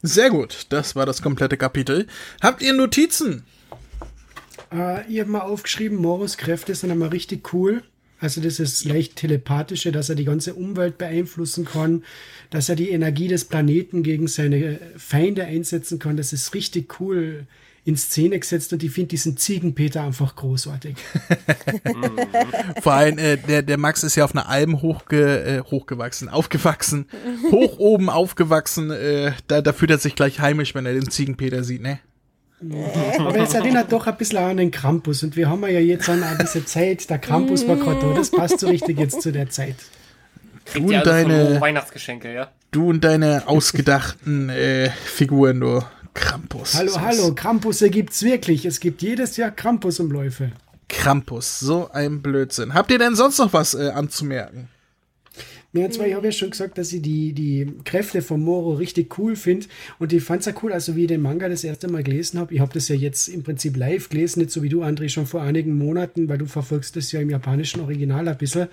Sehr gut. Das war das komplette Kapitel. Habt ihr Notizen? Äh, ich habe mal aufgeschrieben, Moros Kräfte sind einmal richtig cool. Also das ist leicht telepathische, dass er die ganze Umwelt beeinflussen kann, dass er die Energie des Planeten gegen seine Feinde einsetzen kann. Das ist richtig cool in Szene gesetzt und ich finde diesen Ziegenpeter einfach großartig. [laughs] Vor allem, äh, der, der Max ist ja auf einer Alm hochge, äh, hochgewachsen, aufgewachsen, [laughs] hoch oben aufgewachsen. Äh, da, da fühlt er sich gleich heimisch, wenn er den Ziegenpeter sieht, ne? Aber es erinnert doch ein bisschen an den Krampus. Und wir haben ja jetzt an diese Zeit, der Krampus war gerade da. Das passt so richtig jetzt zu der Zeit. Du und deine- Weihnachtsgeschenke, ja? Du und deine ausgedachten äh, Figuren, du Krampus. Hallo, hallo, Krampusse gibt's wirklich. Es gibt jedes Jahr Krampusumläufe. Krampus, so ein Blödsinn. Habt ihr denn sonst noch was äh, anzumerken? Ja, und zwar, ich habe ja schon gesagt, dass ich die, die Kräfte von Moro richtig cool finde. Und ich fand es ja cool, also wie ich den Manga das erste Mal gelesen habe. Ich habe das ja jetzt im Prinzip live gelesen, nicht so wie du, André, schon vor einigen Monaten, weil du verfolgst das ja im japanischen Original ein bisschen.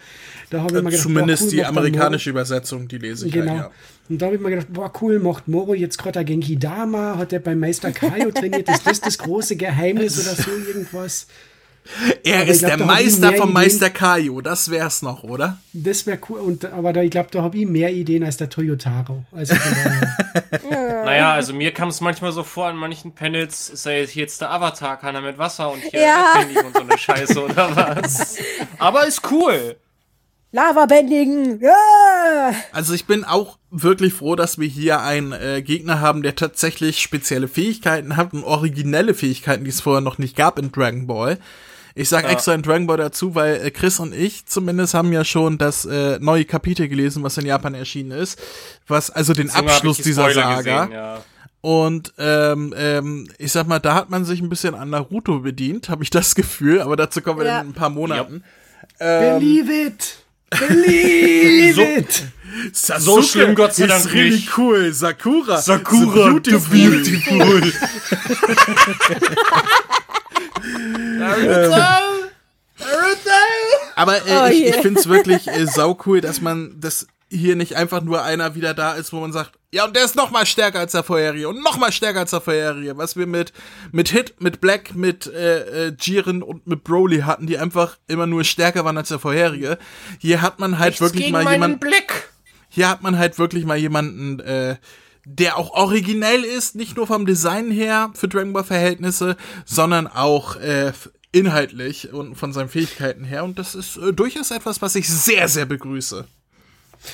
Da habe ich mir gedacht, Zumindest boah, cool, die amerikanische Übersetzung, die lese ich Genau. halt, ja. Und da habe ich mir gedacht, boah, cool, macht Moro jetzt gerade Genki Dama, hat er beim Meister Kaio trainiert, ist das das große Geheimnis oder so [laughs] irgendwas? Er Aber ist glaub, der Meister vom. Meister Kaio, das wär's noch, oder? Das wäre cool, und, aber da, ich glaube, da habe ich mehr Ideen als der Toyotaro. Also [laughs] Naja, also mir kam es manchmal so vor, an manchen Panels sei es jetzt der Avatar, kann er mit Wasser und hier Ja. Und so eine Scheiße oder [laughs] was. Aber ist cool. Lava bändigen. Ja! Also ich bin auch wirklich froh, dass wir hier einen äh, Gegner haben, der tatsächlich spezielle Fähigkeiten hat und originelle Fähigkeiten, die es vorher noch nicht gab in Dragon Ball. Ich sag extra in Dragon Ball dazu, weil äh, Chris und ich zumindest haben ja schon das äh, neue Kapitel gelesen, was in Japan erschienen ist, was also den Deswegen Abschluss die dieser Saga. Gesehen, ja. Und ähm, ähm, ich sag mal, da hat man sich ein bisschen an Naruto bedient, habe ich das Gefühl, aber dazu kommen wir Ja. in ein paar Monaten. believe it! [laughs] Believe So- it! Sasuke schlimm, Gott sei Dank ist really nicht. cool. Sakura. Sakura, the beautiful. [laughs] [laughs] Aber äh, Oh ich, je. ich finde es wirklich äh, sau cool, dass man das hier nicht einfach nur einer wieder da ist, wo man sagt, ja, und der ist noch mal stärker als der vorherige und noch mal stärker als der vorherige, was wir mit mit Hit, mit Black, mit äh, äh, Jiren und mit Broly hatten, die einfach immer nur stärker waren als der vorherige. Hier hat man halt wirklich gegen mal jemanden, Blick. hier hat man halt wirklich mal jemanden, äh, der auch originell ist, nicht nur vom Design her für Dragon Ball Verhältnisse, sondern auch äh, inhaltlich und von seinen Fähigkeiten her. Und das ist äh, durchaus etwas, was ich sehr, sehr begrüße.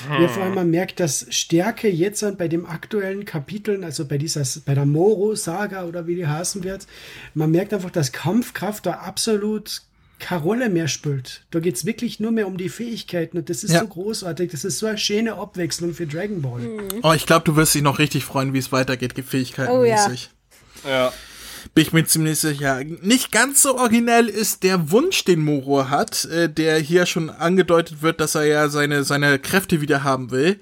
Ja, vor allem man merkt, dass Stärke jetzt bei dem aktuellen Kapiteln, also bei dieser, bei der Moro-Saga oder wie die heißen wird, man merkt einfach, dass Kampfkraft da absolut keine Rolle mehr spielt. Da geht es wirklich nur mehr um die Fähigkeiten und das ist Ja. so großartig. Das ist so eine schöne Abwechslung für Dragon Ball. Oh, ich glaube, du wirst dich noch richtig freuen, wie es weitergeht, Oh ja. fähigkeitenmäßig. Ja. Bin ich mir ziemlich sicher. Nicht ganz so originell ist der Wunsch, den Moro hat, äh, der hier schon angedeutet wird, dass er ja seine, seine Kräfte wieder haben will.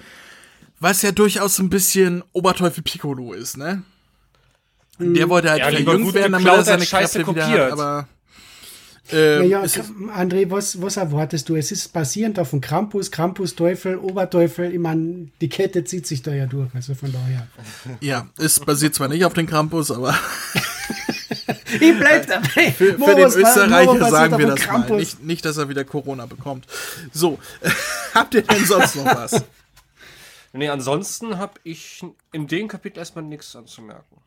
Was ja durchaus ein bisschen Oberteufel Piccolo ist, ne? Der wollte halt Ja, verjüngt werden, damit er seine Scheiße Kräfte wieder kopiert. hat, aber ähm, Naja, André, was, was erwartest du? Es ist basierend auf dem Krampus, Krampus, Teufel, Oberteufel. Ich meine, die Kette zieht sich da ja durch. Also von daher. [laughs] ja, es basiert zwar nicht auf den Krampus, aber [laughs] Ich bleib dabei. für, für den Österreicher sagen wir das mal. Nicht, nicht, dass er wieder Corona bekommt. So, [laughs] habt ihr denn sonst noch was? Nee, ansonsten habe ich in dem Kapitel erstmal nichts anzumerken.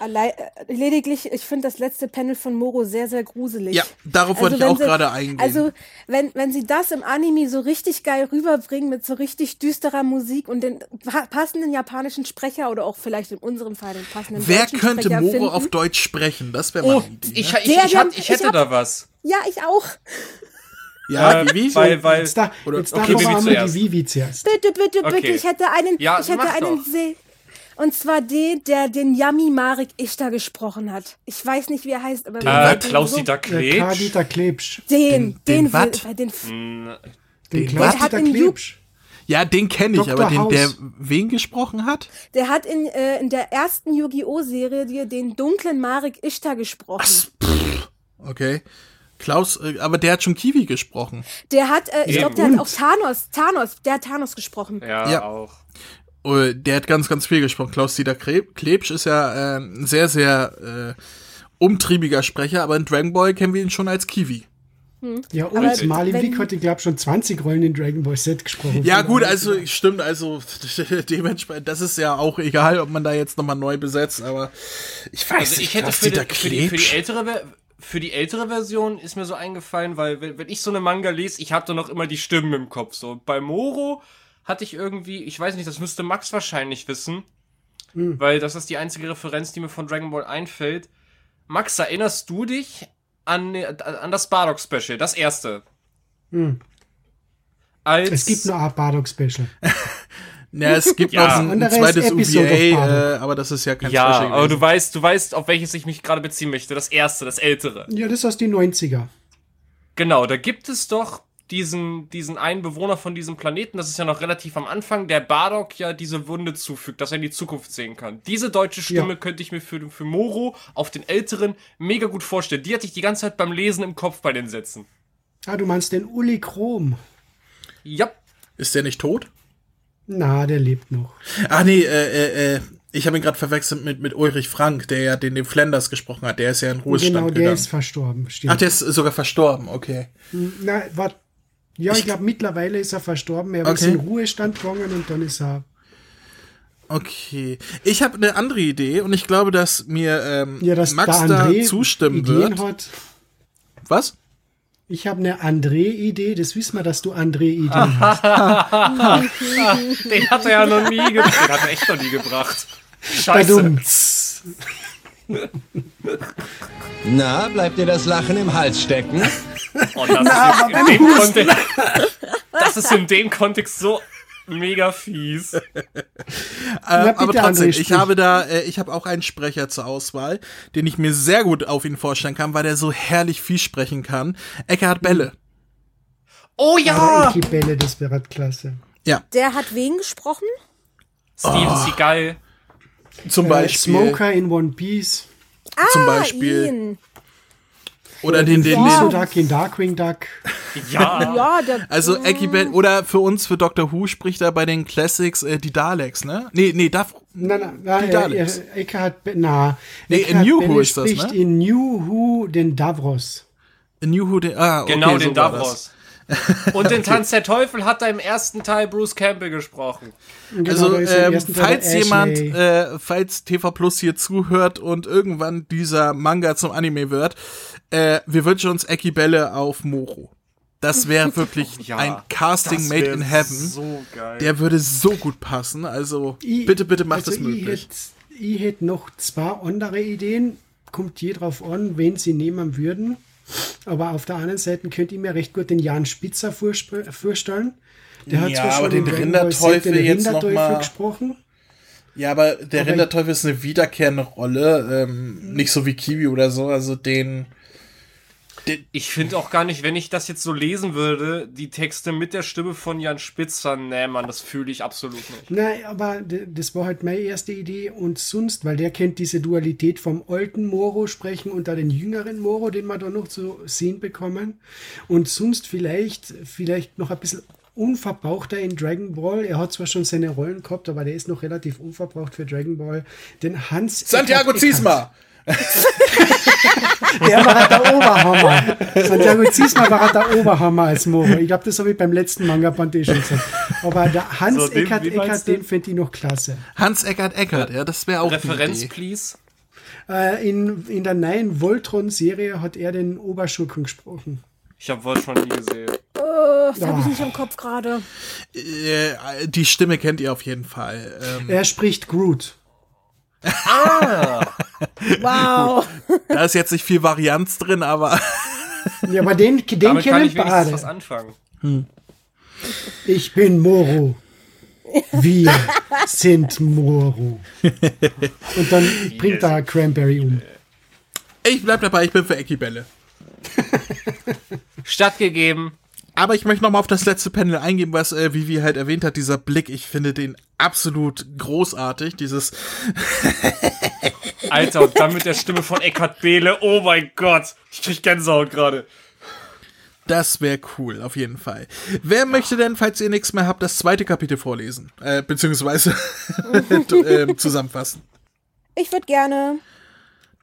Allein, äh, lediglich, ich finde das letzte Panel von Moro sehr, sehr gruselig. Ja, darauf wollte ich wenn auch sie- gerade eingehen. Also, wenn, wenn sie das im Anime so richtig geil rüberbringen mit so richtig düsterer Musik und den pa passenden japanischen Sprecher oder auch vielleicht in unserem Fall den passenden Wer deutschen könnte Sprecher Moro finden. auf Deutsch sprechen? Das wäre mal Oh, Idee. ich, ne? ich, ich, ich, hab, ich ich hätte hab- da was. Ja, ich auch. Ja, Äh, Vivi? weil, weil, Jetzt, da, Oder- jetzt okay, darf Vivi zuerst. die Vivi zuerst. Bitte, bitte, bitte. Okay. Ich hätte einen, Ja, ich hätte einen doch. See. Und zwar den, der den Yami Marek Ishtar gesprochen hat. Ich weiß nicht, wie er heißt, aber äh, Klaus-Dieter Der Klebsch. Karl-Dieter Klebsch. Den, Den- den, den wat? will- den, Den Den Klaus-Dieter Klebsch. Ja, den kenne ich, Dr. aber den, der wen gesprochen hat? der hat in, äh, in der ersten Yu-Gi-Oh! Serie dir den dunklen Marek Ishtar gesprochen. Okay. Klaus, äh, aber der hat schon Kiwi gesprochen. Der hat, äh, ich glaube, der hat auch Thanos, Thanos, der hat Thanos gesprochen. Ja, Ja. auch. Äh, Der hat ganz, ganz viel gesprochen. Klaus-Dieter Klebsch ist ja äh, ein sehr, sehr äh, umtriebiger Sprecher, aber in Dragon Ball kennen wir ihn schon als Kiwi. Ja, und Aber Marlin Wick hat, ich glaube, schon 20 Rollen in Dragon Ball Z gesprochen. Ja, gut, also stimmt, also [laughs] dementsprechend, das ist ja auch egal, ob man da jetzt nochmal neu besetzt, aber ich weiß Also nicht, ich hätte für die, für, die, für, die Klebsch. ältere, für die ältere Version ist mir so eingefallen, weil wenn, wenn ich so eine Manga lese, ich hatte noch immer die Stimmen im Kopf. So bei Moro hatte ich irgendwie, ich weiß nicht, das müsste Max wahrscheinlich wissen, weil das ist die einzige Referenz, die mir von Dragon Ball einfällt. Max, erinnerst du dich an, an das Bardock-Special, das erste? Hm. Als Es gibt nur ein Bardock-Special. [laughs] Ja, es gibt Ja. noch ein, ein zweites Episode Bardock. äh, aber das ist ja kein Ja, Special aber du weißt, du weißt, auf welches ich mich gerade beziehen möchte. Das erste, das ältere. Ja, das ist aus den 90er. Genau, da gibt es doch diesen, diesen einen Bewohner von diesem Planeten, das ist ja noch relativ am Anfang, der Bardock ja diese Wunde zufügt, dass er in die Zukunft sehen kann. Diese deutsche Stimme Ja. könnte ich mir für, für Moro auf den älteren mega gut vorstellen. Die hatte ich die ganze Zeit beim Lesen im Kopf bei den Sätzen. Ah, du meinst den Uli Chrom. Ja, Ist der nicht tot? Na, der lebt noch. Ah, nee, äh, äh, äh, ich habe ihn gerade verwechselt mit, mit Ulrich Frank, der ja den, den Flanders gesprochen hat. Der ist ja in Ruhestand genau, der gegangen. ist verstorben. Stimmt. Ach, der ist sogar verstorben, okay. Na, war, ja, ich, glaube, mittlerweile ist er verstorben. Er ist Okay. in Ruhestand gegangen und dann ist er. Okay. Ich habe eine andere Idee und ich glaube, dass mir ähm, Ja, dass Max da André zustimmen Ideen wird. hat. Was? Ich habe eine André-Idee. Das wissen wir, dass du André-Ideen [laughs] hast. [laughs] den hat er ja noch nie gebracht. Den hat er echt noch nie gebracht. Scheiße. [laughs] Na, bleibt dir das Lachen im Hals stecken? Oh, das, ist in dem Kontext, das ist in dem Kontext so mega fies. Äh, bitte, aber trotzdem, ich habe da, äh, ich habe auch einen Sprecher zur Auswahl, den ich mir sehr gut auf ihn vorstellen kann, weil der so herrlich viel sprechen kann. Eckhard Belle. Oh Ja. ja! Eki Bälle, das wäre klasse. Ja, Der hat wen gesprochen? Steven Oh. Seagal. Zum Äh, Beispiel. Smoker in One Piece. zum Beispiel. Ihn. Oder den, den, Wieso den, Duck in Darkwing Duck. Ja. [laughs] Ja, der. also Ecki Belle, oder für uns, für Doctor Who spricht er bei den Classics äh, die Daleks, ne? Nee, nee, Daf Nein, nein, nein, Die er, Daleks. Eckhard, Be- na, Nee, in New Who ist das, spricht ne? in New Who den Davros. A New Who, den, ah, okay, Genau, so den war das. Davros. [laughs] Und den Tanz der Teufel hat er im ersten Teil Bruce Campbell gesprochen. Genau, Also, da ähm, falls jemand, äh, falls TV Plus hier zuhört und irgendwann dieser Manga zum Anime wird, äh, wir wünschen uns Eki Belle auf Moro. Das wäre [laughs] wirklich Ja, ein Casting das made in heaven. So geil. Der würde so gut passen. Also, Ich- bitte, bitte macht also es möglich. Ich hätte ich hätt noch zwei andere Ideen. Kommt je drauf an, wen sie nehmen würden. Aber auf der anderen Seite könnte ich mir recht gut den Jan Spitzer vorstellen. Der hat Ja, zwar aber schon den Dragon Ball Rinderteufel den jetzt noch mal- gesprochen. Ja, aber der Aber- Rinderteufel ist eine wiederkehrende Rolle. Ähm, nicht so wie Kiwi oder so. Also den. Ich finde auch gar nicht, wenn ich das jetzt so lesen würde, die Texte mit der Stimme von Jan Spitzer, nee, Mann, das fühle ich absolut nicht. Nein, aber das war halt meine erste Idee und sonst, weil der kennt diese Dualität vom alten Moro sprechen und da den jüngeren Moro, den wir da noch zu sehen bekommen. Und sonst vielleicht, vielleicht noch ein bisschen unverbrauchter in Dragon Ball. Er hat zwar schon seine Rollen gehabt, aber der ist noch relativ unverbraucht für Dragon Ball. Den Hans. Santiago Ziesma! [laughs] Der war der Oberhammer. Santiago Ziesma war der Oberhammer als Moro. Ich glaube, das habe ich beim letzten Manga-Band eh schon gesagt. Aber der Hans So, den- Eckert, Eckert, den fände ich noch klasse. Hans Eckert Eckert, ja, das wäre auch eine Referenz, please. Äh, in, in der neuen Voltron-Serie hat er den Oberschurken gesprochen. Ich habe Volt schon nie gesehen. Oh, das habe ich nicht im Kopf gerade. Äh, die Stimme kennt ihr auf jeden Fall. Ähm, Er spricht Groot. Wow. da ist jetzt nicht viel Varianz drin, aber [laughs] Ja, aber den, den Damit kann kennen ich wenigstens was anfangen. Ich bin Moro. Wir [laughs] sind Moro. Und dann bringt er Cranberry um. ich bleib dabei, ich bin für Ecki Bälle. Stattgegeben. Aber ich möchte noch mal auf das letzte Panel eingehen, was äh, Vivi halt erwähnt hat, dieser Blick. Ich finde den absolut großartig. Dieses, [laughs] Alter, und dann mit der Stimme von Eckhard Behle. Oh mein Gott. Ich krieg Gänsehaut gerade. das wäre cool, auf jeden Fall. Wer möchte denn, falls ihr nichts mehr habt, das zweite Kapitel vorlesen? Äh, beziehungsweise [laughs] [laughs] ähm, zusammenfassen. Ich würde gerne.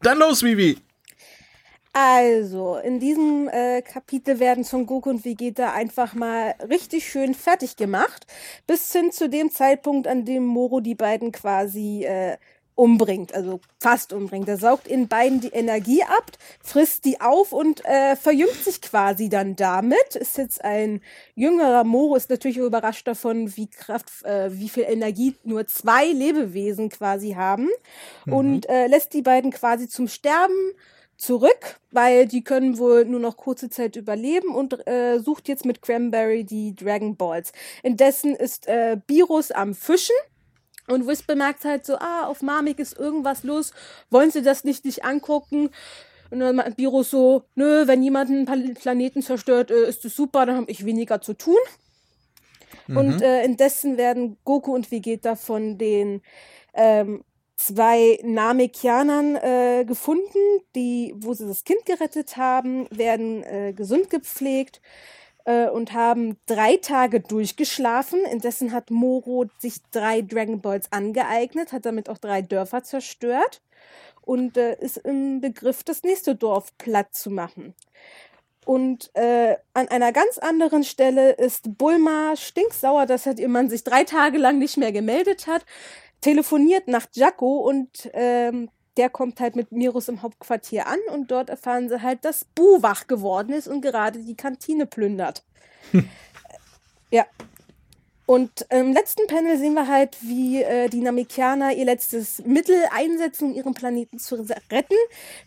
Dann los, Vivi! Also, in diesem äh, Kapitel werden Son Goku und Vegeta einfach mal richtig schön fertig gemacht. Bis hin zu dem Zeitpunkt, an dem Moro die beiden quasi äh, umbringt, also fast umbringt. Er saugt in beiden die Energie ab, frisst die auf und äh, verjüngt sich quasi dann damit. Ist jetzt ein jüngerer Moro, ist natürlich überrascht davon, wie Kraft, äh, wie viel Energie nur zwei Lebewesen quasi haben und äh, lässt die beiden quasi zum Sterben zurück, weil die können wohl nur noch kurze Zeit überleben und äh, sucht jetzt mit Cranberry die Dragon Balls. Indessen ist äh, Virus am Fischen und Wisp bemerkt halt so, ah, auf Marmik ist irgendwas los, wollen sie das nicht nicht angucken? Und dann meint Virus so, nö, wenn jemand einen Planeten zerstört, äh, ist es super, dann habe ich weniger zu tun. Und äh, indessen werden Goku und Vegeta von den ähm, zwei Namekianern äh, gefunden, die, wo sie das Kind gerettet haben, werden äh, gesund gepflegt äh, und haben drei Tage durchgeschlafen. Indessen hat Moro sich drei Dragon Balls angeeignet, hat damit auch drei Dörfer zerstört und äh, ist im Begriff, das nächste Dorf platt zu machen. Und äh, an einer ganz anderen Stelle ist Bulma stinksauer, dass halt ihr Mann sich drei Tage lang nicht mehr gemeldet hat, telefoniert nach Jaco und ähm, der kommt halt mit Mirus im Hauptquartier an und dort erfahren sie halt, dass Bu wach geworden ist und gerade die Kantine plündert. [laughs] Ja. Und im letzten Panel sehen wir halt, wie äh, die Namekianer ihr letztes Mittel einsetzen, um ihren Planeten zu retten.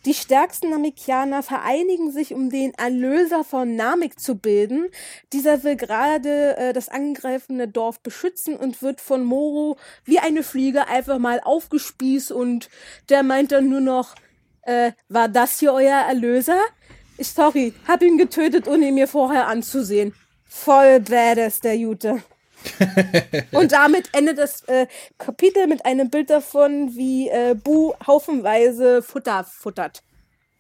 Die stärksten Namekianer vereinigen sich, um den Erlöser von Namek zu bilden. Dieser will gerade äh, das angreifende Dorf beschützen und wird von Moro wie eine Fliege einfach mal aufgespießt und der meint dann nur noch, äh, war das hier euer Erlöser? Ich, sorry, hab ihn getötet, ohne ihn mir vorher anzusehen. Voll badass, der Jute. [laughs] Und damit endet das äh, Kapitel mit einem Bild davon, wie äh, Bu haufenweise Futter futtert.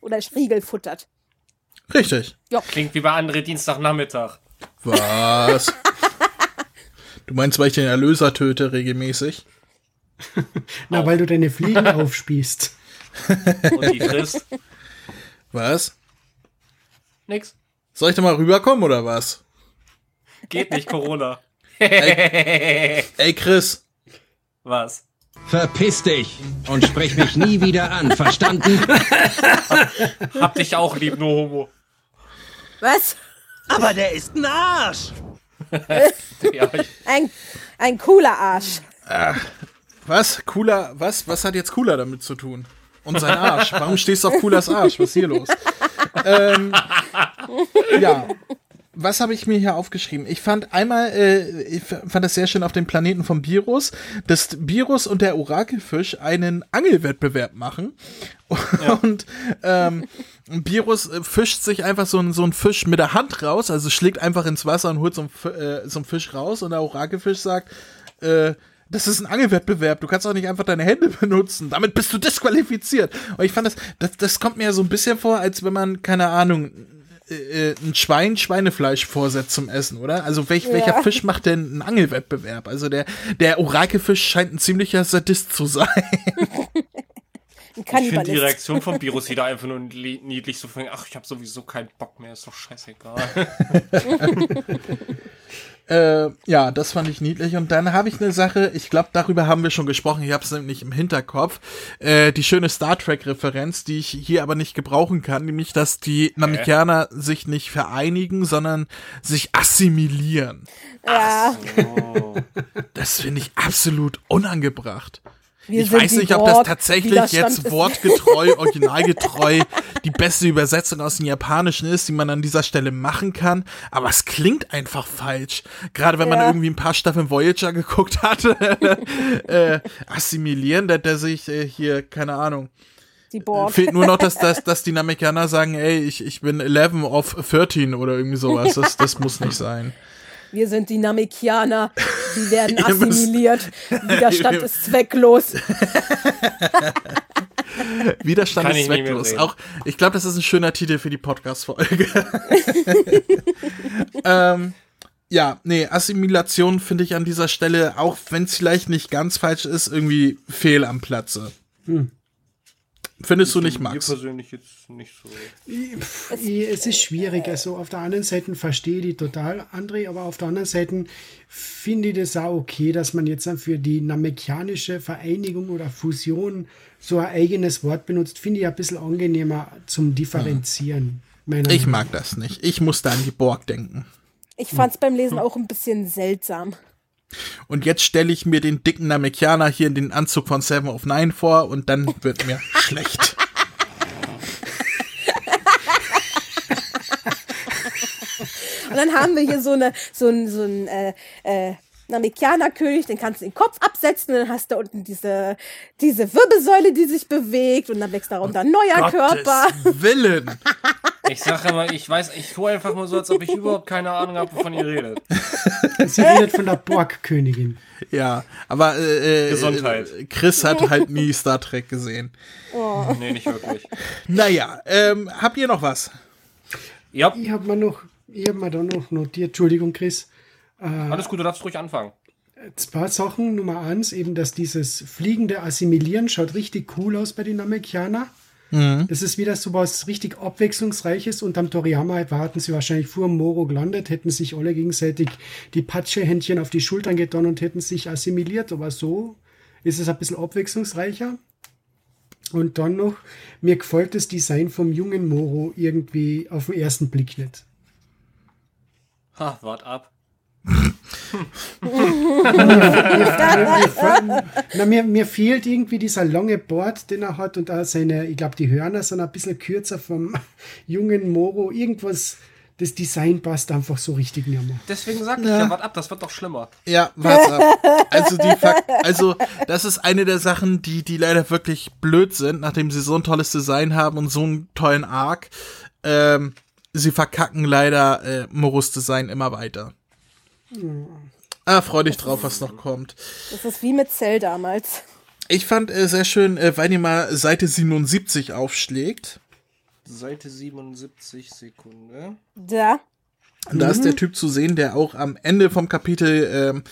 Oder Riegel futtert. Richtig. Klingt wie bei André Dienstagnachmittag. Was? du meinst, weil ich den Erlöser töte regelmäßig? [laughs] Na, weil du deine Fliegen aufspießt. [laughs] Und die frisst. Was? Nix. Soll ich da mal rüberkommen oder was? Geht nicht, Corona. Ey, Chris. Was? Verpiss dich und sprich mich nie wieder an, verstanden? [laughs] Hab dich auch lieb, nur Homo. Was? Aber der ist ein Arsch. [laughs] Ein, ein cooler Arsch. Was? Cooler, was? Was hat jetzt Cooler damit zu tun? Und sein Arsch. Warum stehst du auf Coolers Arsch? Was ist hier los? ähm, ja. Was habe ich mir hier aufgeschrieben? Ich fand einmal, äh, ich fand das sehr schön auf dem Planeten vom Virus, dass Virus und der Orakelfisch einen Angelwettbewerb machen. [laughs] Und ähm, Virus äh, fischt sich einfach so, ein- so einen Fisch mit der Hand raus, also schlägt einfach ins Wasser und holt so einen, äh, so einen Fisch raus. Und der Orakelfisch sagt, äh, das ist ein Angelwettbewerb. Du kannst auch nicht einfach deine Hände [laughs] benutzen. Damit bist du disqualifiziert. Und ich fand das, das, das kommt mir so ein bisschen vor, als wenn man, keine Ahnung, äh, äh, ein Schwein Schweinefleisch vorsetzt zum Essen, oder? Also welch, welcher Fisch macht denn einen Angelwettbewerb? Also der, der Orakelfisch scheint ein ziemlicher Sadist zu sein. [laughs] Ein ich finde die. Reaktion vom Virus wieder einfach nur li- niedlich so von, ach, ich habe sowieso keinen Bock mehr, ist doch scheißegal. [laughs] Äh, ja, das fand ich niedlich. Und dann habe ich eine Sache, ich glaube, darüber haben wir schon gesprochen, ich habe es nämlich im Hinterkopf, äh, die schöne Star Trek-Referenz, die ich hier aber nicht gebrauchen kann, nämlich, dass die Namekianer sich nicht vereinigen, sondern sich assimilieren. Ja, Das finde ich absolut unangebracht. Wir ich weiß nicht, ob das tatsächlich jetzt wortgetreu, [laughs] originalgetreu die beste Übersetzung aus dem Japanischen ist, die man an dieser Stelle machen kann. Aber es klingt einfach falsch. Gerade wenn man Ja. irgendwie ein paar Staffeln Voyager geguckt hat. [laughs] äh, assimilieren, der, der sich äh, hier, keine Ahnung. Die Borg. Fehlt nur noch, dass, dass, [laughs] dass die Namekianer sagen, ey, ich, ich bin 11 of 13 oder irgendwie sowas. Das, das muss nicht sein. Wir sind die Namekianer. Die werden [laughs] assimiliert. Widerstand [laughs] ist zwecklos. [laughs] Widerstand Kann ist zwecklos. Auch, ich glaube, das ist ein schöner Titel für die Podcast-Folge. ähm, ja, nee, Assimilation finde ich an dieser Stelle, auch wenn es vielleicht nicht ganz falsch ist, irgendwie fehl am Platze. Findest du nicht, Mir Max? persönlich jetzt nicht so. Es ist schwierig. Also auf der einen Seite verstehe ich die total, André, aber auf der anderen Seite finde ich das auch okay, dass man jetzt dann für die namekianische Vereinigung oder Fusion so ein eigenes Wort benutzt. Finde ich ein bisschen angenehmer zum Differenzieren. meiner Ich Meinung mag das nicht. Ich muss da an die Borg denken. Ich fand's beim Lesen auch ein bisschen seltsam. Und jetzt stelle ich mir den dicken Namekianer hier in den Anzug von Seven of Nine vor und dann wird mir [laughs] schlecht. Und dann haben wir hier so eine, so ein, so ein, äh, äh, Namekianer-König, den kannst du den Kopf absetzen und dann hast du unten diese, diese Wirbelsäule, die sich bewegt und dann wächst darunter ein neuer Körper. Gottes Willen. [laughs] Ich sage immer, ich weiß, ich tue einfach mal so, als ob ich überhaupt keine Ahnung habe, wovon ihr redet. [laughs] Sie redet von der Borgkönigin. Ja, aber äh, äh, Gesundheit. äh, Chris hat halt nie Star Trek gesehen. Nee, nicht wirklich. Naja, ähm, habt ihr noch was? Ja, Ich habe mir noch, ich habe mir da noch notiert, Entschuldigung, Chris, alles gut, du darfst ruhig anfangen. zwei Sachen. Nummer eins, eben, dass dieses fliegende Assimilieren schaut richtig cool aus bei den Namekianer. Das ist wieder so was richtig Abwechslungsreiches. Und am Toriyama warten sie wahrscheinlich vor dem Moro gelandet, hätten sich alle gegenseitig die Patschehändchen auf die Schultern getan und hätten sich assimiliert. Aber so ist es ein bisschen abwechslungsreicher. Und dann noch, mir gefällt das Design vom jungen Moro irgendwie auf den ersten Blick nicht. Ha, wart ab. Na, mir, mir fehlt irgendwie dieser lange Bart, den er hat und auch seine, ich glaube, die Hörner sind ein bisschen kürzer vom jungen Moro. Irgendwas, das Design passt einfach so richtig nicht mehr. Deswegen sag ich ja, wart ab, das wird doch schlimmer. Ja, warte ab. Also, die also, das ist eine der Sachen, die, die leider wirklich blöd sind, nachdem sie so ein tolles Design haben und so einen tollen Arc. Ähm, sie verkacken leider äh, Morus Design immer weiter. Ah, freu dich drauf, was noch kommt. Das ist wie mit Cell damals. Ich fand äh, sehr schön, äh, wenn ihr mal Seite 77 aufschlägt. Seite 77 Sekunde. Da. Und da ist der Typ zu sehen, der auch am Ende vom Kapitel ähm,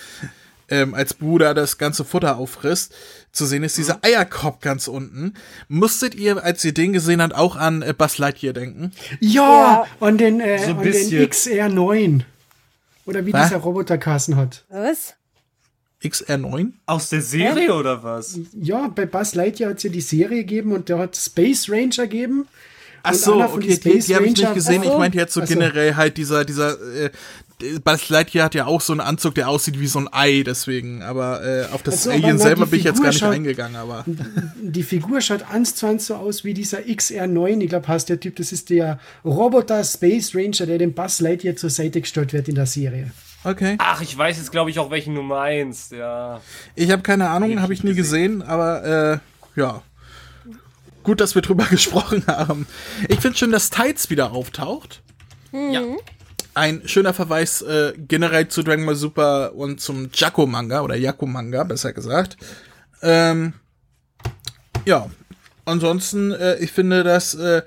ähm, als Bruder das ganze Futter auffrisst. Zu sehen ist dieser Eierkorb ganz unten. Musstet ihr, als ihr den gesehen habt, auch an äh, Buzz Lightyear denken? Ja, an den, äh, So den bisschen. XR9. Oder wie Was? dieser Roboter Kassen hat. Was? XR9? Aus der Serie oder was? Ja, bei Buzz Lightyear hat es ja die Serie gegeben und der hat Space Ranger gegeben. Ach Und so, okay, die, Space die habe ich nicht gesehen. So. Ich meinte jetzt so Ach so. generell halt dieser, dieser, äh, Buzz Lightyear hat ja auch so einen Anzug, der aussieht wie so ein Ei, deswegen. Aber äh, auf das Ach so, aber Alien na, selber die bin ich jetzt Figur gar nicht schaut- eingegangen, aber. [laughs] Die Figur schaut eins zu eins so aus wie dieser XR9. Ich glaube, heißt der Typ, das ist der Roboter Space Ranger, der dem Buzz Lightyear zur Seite gestellt wird in der Serie. Okay. Ach, ich weiß jetzt, glaube ich, auch, welchen du meinst, ja. Ich habe keine Ahnung, habe ich nie gesehen, aber äh, ja. Gut, dass wir drüber [laughs] gesprochen haben. Ich finde schön, dass Tides wieder auftaucht. Ja. Ein schöner Verweis äh, generell zu Dragon Ball Super und zum Jaco-Manga oder Yaku-Manga, besser gesagt. Ähm, ja, ansonsten, äh, ich finde, dass, äh,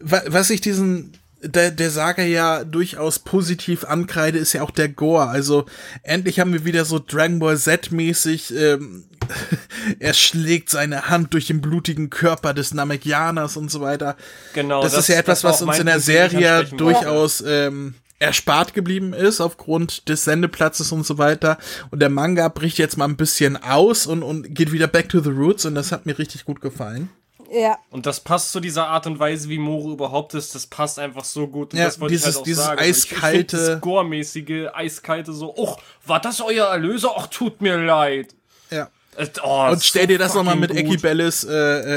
wa was ich diesen, der, der Saga ja durchaus positiv ankreide, ist ja auch der Gore. Also, endlich haben wir wieder so Dragon Ball Z-mäßig, ähm, [laughs] er schlägt seine Hand durch den blutigen Körper des Namekianers und so weiter. Genau. Das, ist ja etwas, das was uns in der Serie durchaus ähm, erspart geblieben ist aufgrund des Sendeplatzes und so weiter. Und der Manga bricht jetzt mal ein bisschen aus und, und geht wieder back to the roots und das hat mir richtig gut gefallen. Ja. Und das passt zu dieser Art und Weise, wie Moro überhaupt ist. Das passt einfach so gut. Und Ja, das wollte dieses- ich halt auch dieses sagen. Ich- eiskalte- Ich das Gore-mäßige, eiskalte so, och, war das euer Erlöser? Och, tut mir leid. Ja. Äh, Oh, Und stell dir das nochmal mit Eki Bellis äh,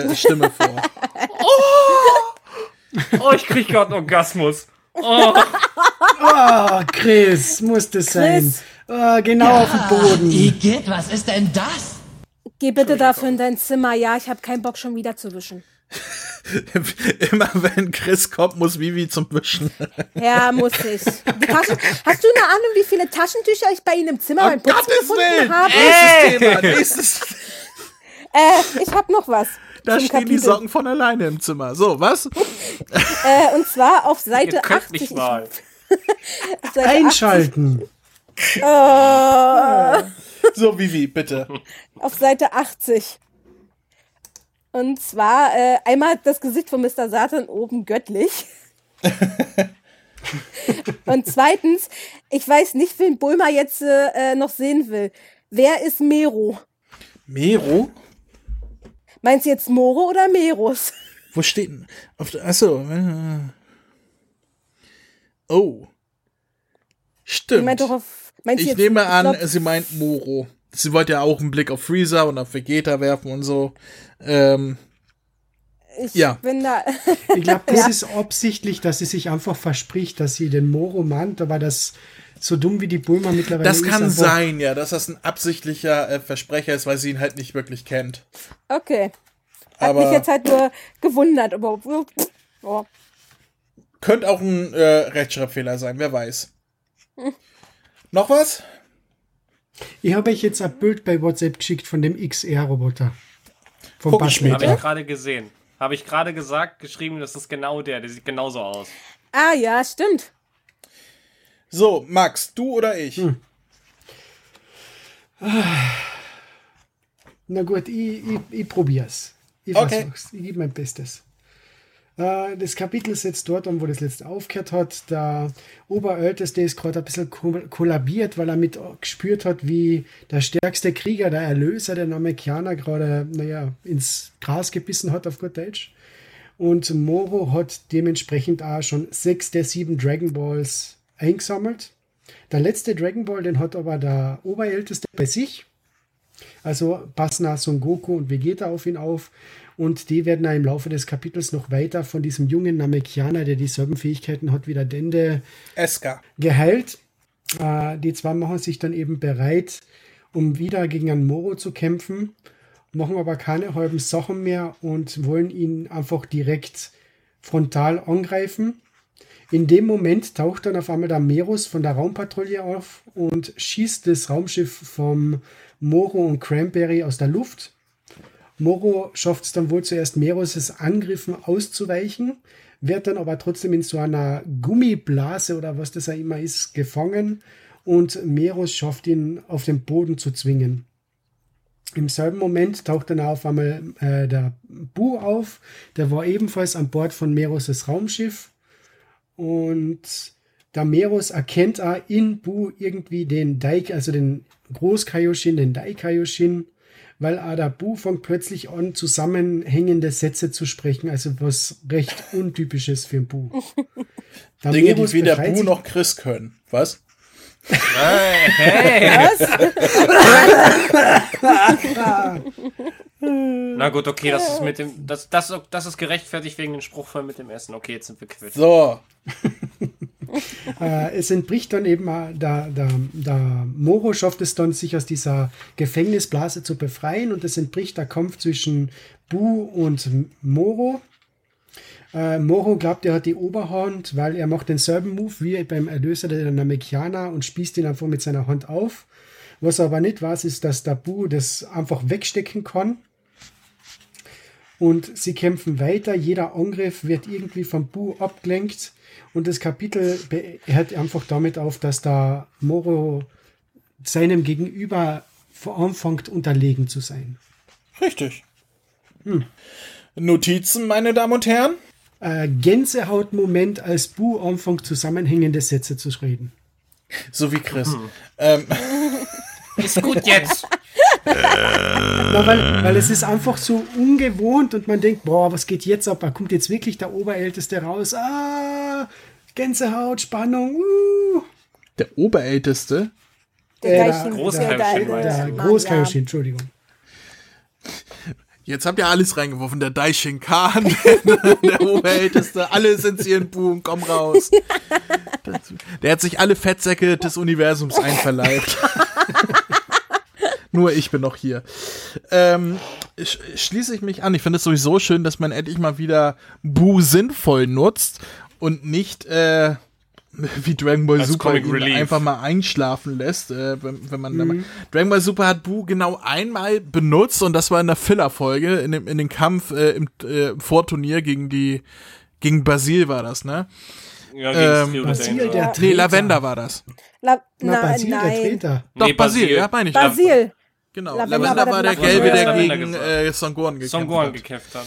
äh, Stimme vor. [laughs] Oh, ich krieg grad einen Orgasmus. [laughs] Ah, Chris, muss das sein. Ah, genau auf dem Boden. Igitt, was ist denn das? Geh bitte dafür in dein Zimmer. Ja, ich habe keinen Bock schon wieder zu wischen. [laughs] Immer wenn Chris kommt, muss Vivi zum Wischen. Ja, muss ich. Die Taschen, hast du eine Ahnung, wie viele Taschentücher ich bei Ihnen im Zimmer beim Putzen gefunden habe? Nächstes Thema, nächstes. [laughs] Äh, ich habe noch was. Da stehen die Kapitel. Socken von alleine im Zimmer. So, was? Äh, und zwar auf Seite Ihr könnt 80. nicht mal. Seite [laughs] Einschalten. 80, oh, So, Vivi, bitte. [laughs] auf Seite 80. Und zwar äh, einmal das Gesicht von Mr. Satan oben göttlich. [laughs] Und zweitens, ich weiß nicht, wen Bulma jetzt äh, noch sehen will. Wer ist Mero? Mero? Meinst du jetzt Moro oder Meros? Wo steht denn? Auf der, achso. äh, Oh. Ich Stimmt. doch auf, Ich jetzt, nehme an, glaub, sie meint Moro. Sie wollte ja auch einen Blick auf Freezer und auf Vegeta werfen und so. Ähm, ich ja. bin da. Ich glaube, das [laughs] ist absichtlich, dass sie sich einfach verspricht, dass sie den Moro mahnt, aber das so dumm wie die Bulma mittlerweile das ist. kann einfach- sein, ja, dass das ein absichtlicher äh, Versprecher ist, weil sie ihn halt nicht wirklich kennt. Okay. Hat Aber- mich jetzt halt nur gewundert, aber. Oh. Könnte auch ein äh, Rechtschreibfehler sein, wer weiß. [laughs] Noch was? Ich habe euch jetzt ein Bild bei WhatsApp geschickt von dem XR-Roboter. Vom Guck ich Habe ich gerade gesehen. Habe ich gerade gesagt, geschrieben, das ist genau der. Der sieht genauso aus. Ah ja, stimmt. So, Max, du oder ich? Hm. Na gut, ich, ich, ich probier's. Ich Okay. versuch's. Ich gebe mein Bestes. Äh, Das Kapitel setzt dort an, wo das letzte aufgehört hat. Der Oberälteste ist gerade ein bisschen ko- kollabiert, weil er mit gespürt hat, wie der stärkste Krieger, der Erlöser, der Namekianer, gerade naja, ins Gras gebissen hat, auf gut Deutsch. Und Moro hat dementsprechend auch schon sechs der sieben Dragon Balls eingesammelt. Der letzte Dragon Ball, den hat aber der Oberälteste bei sich. Also passen auch Son Goku und Vegeta auf ihn auf. Und die werden im Laufe des Kapitels noch weiter von diesem jungen Namekianer, der dieselben Fähigkeiten hat wie der Dende, Eska. geheilt. Äh, die zwei machen sich dann eben bereit, um wieder gegen einen Moro zu kämpfen, machen aber keine halben Sachen mehr und wollen ihn einfach direkt frontal angreifen. In dem Moment taucht dann auf einmal der Merus von der Raumpatrouille auf und schießt das Raumschiff vom Moro und Cranberry aus der Luft. Moro schafft es dann wohl zuerst Merus' Angriffen auszuweichen, wird dann aber trotzdem in so einer Gummiblase oder was das auch immer ist, gefangen und Merus schafft ihn auf den Boden zu zwingen. Im selben Moment taucht dann auf einmal äh, der Bu auf, der war ebenfalls an Bord von Merus' Raumschiff und der Merus erkennt auch in Bu irgendwie den Daik, also den Groß-Kaioshin, den Daikaioshin, weil auch der Bu fängt plötzlich an, zusammenhängende Sätze zu sprechen, also was recht untypisches für ein Bu. [laughs] Dinge, die weder Bu noch Chris können. Was? Hey, hey. [laughs] Na gut, okay, das ist mit dem. Das, das, das ist gerechtfertigt wegen dem Spruch voll mit dem Essen. Okay, jetzt sind wir quitt. So, Äh, es entbricht dann eben, äh, der, der, der Moro schafft es dann, sich aus dieser Gefängnisblase zu befreien und es entbricht der Kampf zwischen Bu und Moro. Äh, Moro glaubt, er hat die Oberhand, weil er macht denselben Move wie beim Erlöser der Namekianer und spießt ihn einfach mit seiner Hand auf. Was er aber nicht weiß, ist, dass der Bu das einfach wegstecken kann. Und sie kämpfen weiter. Jeder Angriff wird irgendwie vom Bu abgelenkt. Und das Kapitel hört einfach damit auf, dass da Moro seinem Gegenüber anfängt, unterlegen zu sein. richtig. Notizen, meine Damen und Herren? Äh, Gänsehautmoment, als Bu anfängt, zusammenhängende Sätze zu reden. So wie Chris. Ähm, Ist gut jetzt. [laughs] Na, weil, weil es ist einfach so ungewohnt und man denkt, boah, was geht jetzt ab? Da kommt jetzt wirklich der Oberälteste raus. Ah, Gänsehaut, Spannung. Uh. der Oberälteste. Der Äh, Daikin- Großkaioshin der- der- Der Entschuldigung. Jetzt habt ihr alles reingeworfen. Der Daishin Khan, [laughs] der Oberälteste, alle sind sie in Boom, komm raus. [laughs] Der hat sich alle Fettsäcke des Universums einverleibt. [laughs] Nur ich bin noch hier. Ähm, sch schließe ich mich an. Ich finde es sowieso schön, dass man endlich mal wieder Bu sinnvoll nutzt und nicht äh, wie Dragon Ball Als Super einfach mal einschlafen lässt. Äh, wenn, wenn man mal Dragon Ball Super hat Bu genau einmal benutzt und das war in der Filler-Folge, in dem, in dem Kampf äh, im äh, Vorturnier gegen die gegen Basil war das, ne? Ja, Ähm, gegen Basil, der Nee, Treter. Lavender war das. La Na, na, Basil, der nein. Treter. Doch, Nee, Basil, ja, meine ich. Basil. Genau, Lavender Lavender, war der der Gelbe, der gegen äh, Songoran gekämpft Songoran hat. gekämpft hat.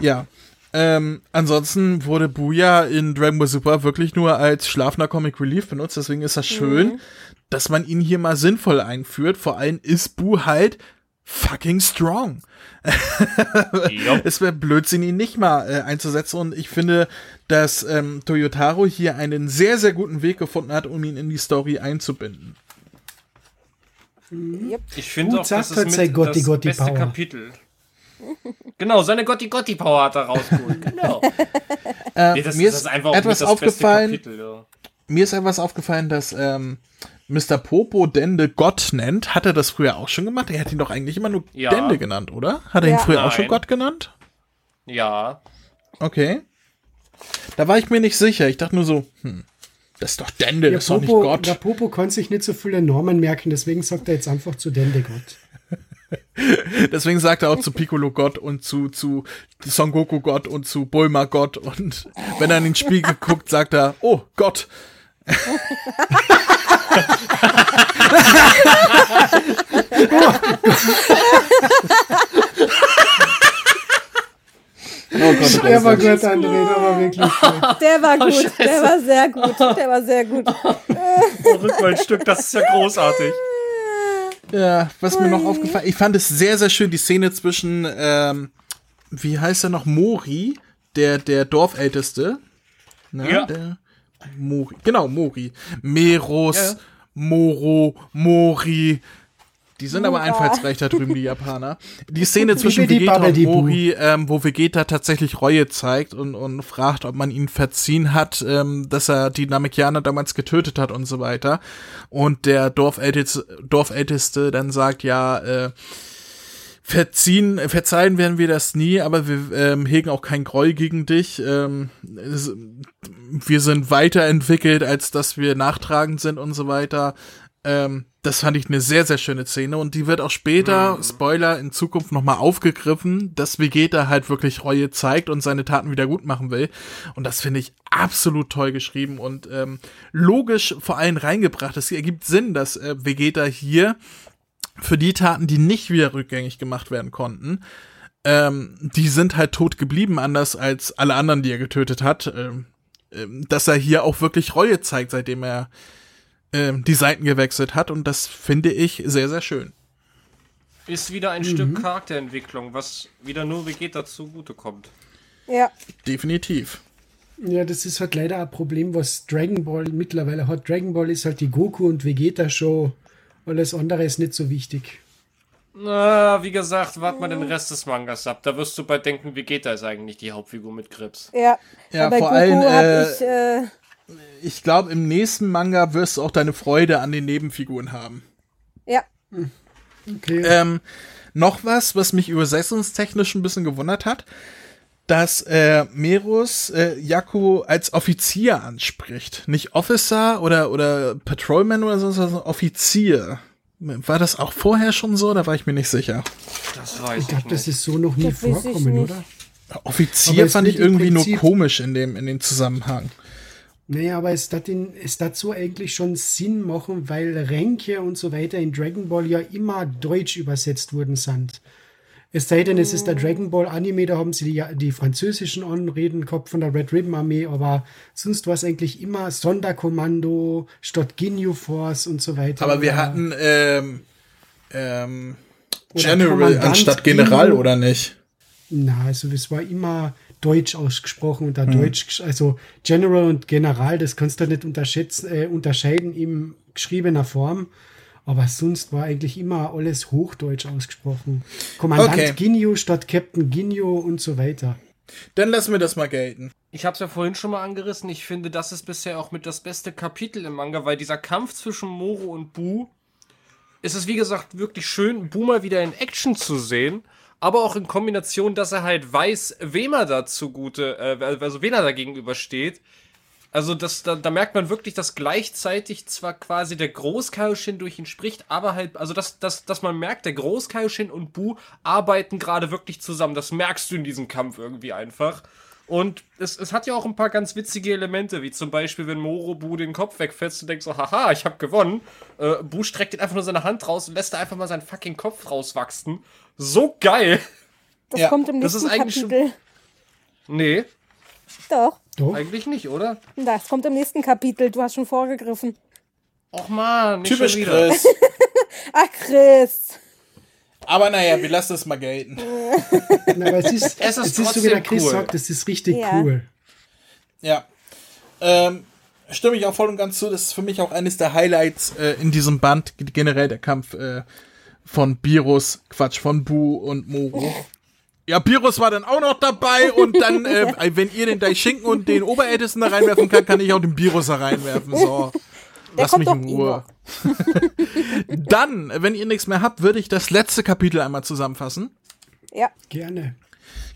Ja. Ähm, ansonsten wurde Booyah in Dragon Ball Super wirklich nur als schlafender Comic Relief benutzt, deswegen ist das schön, dass man ihn hier mal sinnvoll einführt. Vor allem ist Boo halt fucking strong. [laughs] Es wäre Blödsinn, ihn nicht mal äh, einzusetzen. Und ich finde, dass ähm, Toyotaro hier einen sehr, sehr guten Weg gefunden hat, um ihn in die Story einzubinden. Ich finde Gut auch, das sagt ist mit sei Gotti, das Gotti beste Power. Kapitel. Genau, seine Gotti Gotti Power hat er rausgeholt. [laughs] Genau. Äh, Nee, das, mir das ist, einfach auch etwas mit das beste aufgefallen. Kapitel, ja. Mir ist etwas aufgefallen, dass ähm, Mr. Popo Dende Gott nennt. Hat er das früher auch schon gemacht? Er hat ihn doch eigentlich immer nur Ja. Dende genannt, oder? Hat er ihn Ja. früher auch schon Nein. Gott genannt? Ja. Okay. Da war ich mir nicht sicher. Ich dachte nur so, hm, das ist doch Dende, Der das ist doch nicht Gott. der Popo kann sich nicht so viele Normen merken, deswegen sagt er jetzt einfach zu Dende Gott. [laughs] Deswegen sagt er auch zu Piccolo Gott und zu, zu Son Goku Gott und zu Bulma Gott. Und wenn er in den Spiegel [laughs] guckt, sagt er, oh Gott. [laughs] Oh Gott, oh Der war gut, André, der war wirklich gut. Der Oh, war gut, der war sehr gut, der war sehr gut. Rückwärtsstück, das ist ja großartig. Ja, was mir noch aufgefallen ich fand es sehr, sehr schön, die Szene zwischen, ähm, wie heißt er noch, Mori, der, der Dorfälteste. Ne, Ja. Der Mori, genau, Mori. Meros, Ja, ja. Moro, Mori. Die sind aber einfallsreich da drüben, die Japaner. Die Szene [laughs] zwischen Vegeta und. Mori, ähm, wo Vegeta tatsächlich Reue zeigt und, und fragt, ob man ihn verziehen hat, ähm, dass er die Namekianer damals getötet hat und so weiter. Und der Dorfälteste, Dorfälteste dann sagt, ja, äh, verziehen, verzeihen werden wir das nie, aber wir ähm, hegen auch kein Groll gegen dich. Ähm, es, wir sind weiterentwickelt, als dass wir nachtragend sind und so weiter. Ähm, das fand ich eine sehr, sehr schöne Szene und die wird auch später, Spoiler, in Zukunft nochmal aufgegriffen, dass Vegeta halt wirklich Reue zeigt und seine Taten wieder gut machen will. Und das finde ich absolut toll geschrieben und ähm, logisch vor allem reingebracht. Es ergibt Sinn, dass äh, Vegeta hier für die Taten, die nicht wieder rückgängig gemacht werden konnten, ähm, die sind halt tot geblieben, anders als alle anderen, die er getötet hat. Ähm, ähm, dass er hier auch wirklich Reue zeigt, seitdem er ähm, die Seiten gewechselt hat. Und das finde ich sehr, sehr schön. Ist wieder ein Stück Charakterentwicklung, was wieder nur Vegeta zugutekommt. Ja, Definitiv. Ja, das ist halt leider ein Problem, was Dragon Ball mittlerweile hat. Dragon Ball ist halt die Goku und Vegeta Show. Alles andere ist nicht so wichtig. Na, wie gesagt, wart mal den Rest des Mangas ab. Da wirst du bei denken, Vegeta ist eigentlich die Hauptfigur mit Grips. ja. Ja, Aber vor Goku allem, äh, ich, äh, Ich glaube, im nächsten Manga wirst du auch deine Freude an den Nebenfiguren haben. ja. Okay. Ähm, noch was, was mich übersetzungstechnisch ein bisschen gewundert hat, dass äh, Merus äh, Jaco als Offizier anspricht. Nicht Officer oder, oder Patrolman oder so, sondern Offizier. War das auch vorher schon so? Da war ich mir nicht sicher. Das weiß ich glaube, das ist so noch nie Das vorkommen, oder? Offizier fand ich irgendwie nur komisch in dem, in dem Zusammenhang. Naja, aber es hat, in, es hat so eigentlich schon Sinn machen, weil Ränke und so weiter in Dragon Ball ja immer deutsch übersetzt worden sind. Es sei denn, es ist der Dragon Ball Anime, da haben sie die, die französischen Anreden gehabt von der Red Ribbon Armee, aber sonst war es eigentlich immer Sonderkommando statt Ginyu Force und so weiter. Aber wir hatten ähm, ähm, General Kommandant anstatt General, Ginyu. oder nicht? Na, also es war immer deutsch ausgesprochen und da deutsch, gesch- also General und General, das kannst du nicht unterschätzen, äh, unterscheiden in geschriebener Form. Aber sonst war eigentlich immer alles Hochdeutsch ausgesprochen. Kommandant Okay. Ginyu statt Captain Ginyu und so weiter. Dann lassen wir das mal gelten. Ich habe es ja vorhin schon mal angerissen. Ich finde, das ist bisher auch mit das beste Kapitel im Manga, weil dieser Kampf zwischen Moro und Bu ist es, wie gesagt, wirklich schön, Bu mal wieder in Action zu sehen. Aber auch in Kombination, dass er halt weiß, wem er da zugute, äh, also wen er da gegenübersteht. Also das, da, da merkt man wirklich, dass gleichzeitig zwar quasi der Großkaioshin durch ihn spricht, aber halt, also dass, dass, dass man merkt, der Großkaioshin und Bu arbeiten gerade wirklich zusammen. Das merkst du in diesem Kampf irgendwie einfach. Und es, es hat ja auch ein paar ganz witzige Elemente, wie zum Beispiel, wenn Moro Bu den Kopf wegfetzt und denkt so, haha, ich hab gewonnen. Äh, Bu streckt ihn einfach nur seine Hand raus und lässt da einfach mal seinen fucking Kopf rauswachsen. So geil! Das Ja, kommt im das nächsten ist eigentlich schon- Kapitel. Nee, Doch, Doch. eigentlich nicht, oder? das kommt im nächsten Kapitel. Du hast schon vorgegriffen. Och man, nicht Typisch schon wieder. Chris. Ach, [laughs] Chris. Aber naja, wir lassen es mal gelten. [laughs] Na, aber es ist, Es ist es ist so wie der Chris cool. sagt, es ist richtig Ja. cool. Ja. Ähm, stimme ich auch voll und ganz zu. Das ist für mich auch eines der Highlights äh, in diesem Band, generell der Kampf äh, von Birus, Quatsch, von Bu und Moro. [laughs] Ja, Birus war dann auch noch dabei und dann, [laughs] äh, wenn ihr den Daischinken und den Oberältesten da reinwerfen kann, kann ich auch den Birus da reinwerfen. So. Der Lass mich in eh Ruhe. [laughs] Dann, wenn ihr nichts mehr habt, würde ich das letzte Kapitel einmal zusammenfassen. Ja. Gerne.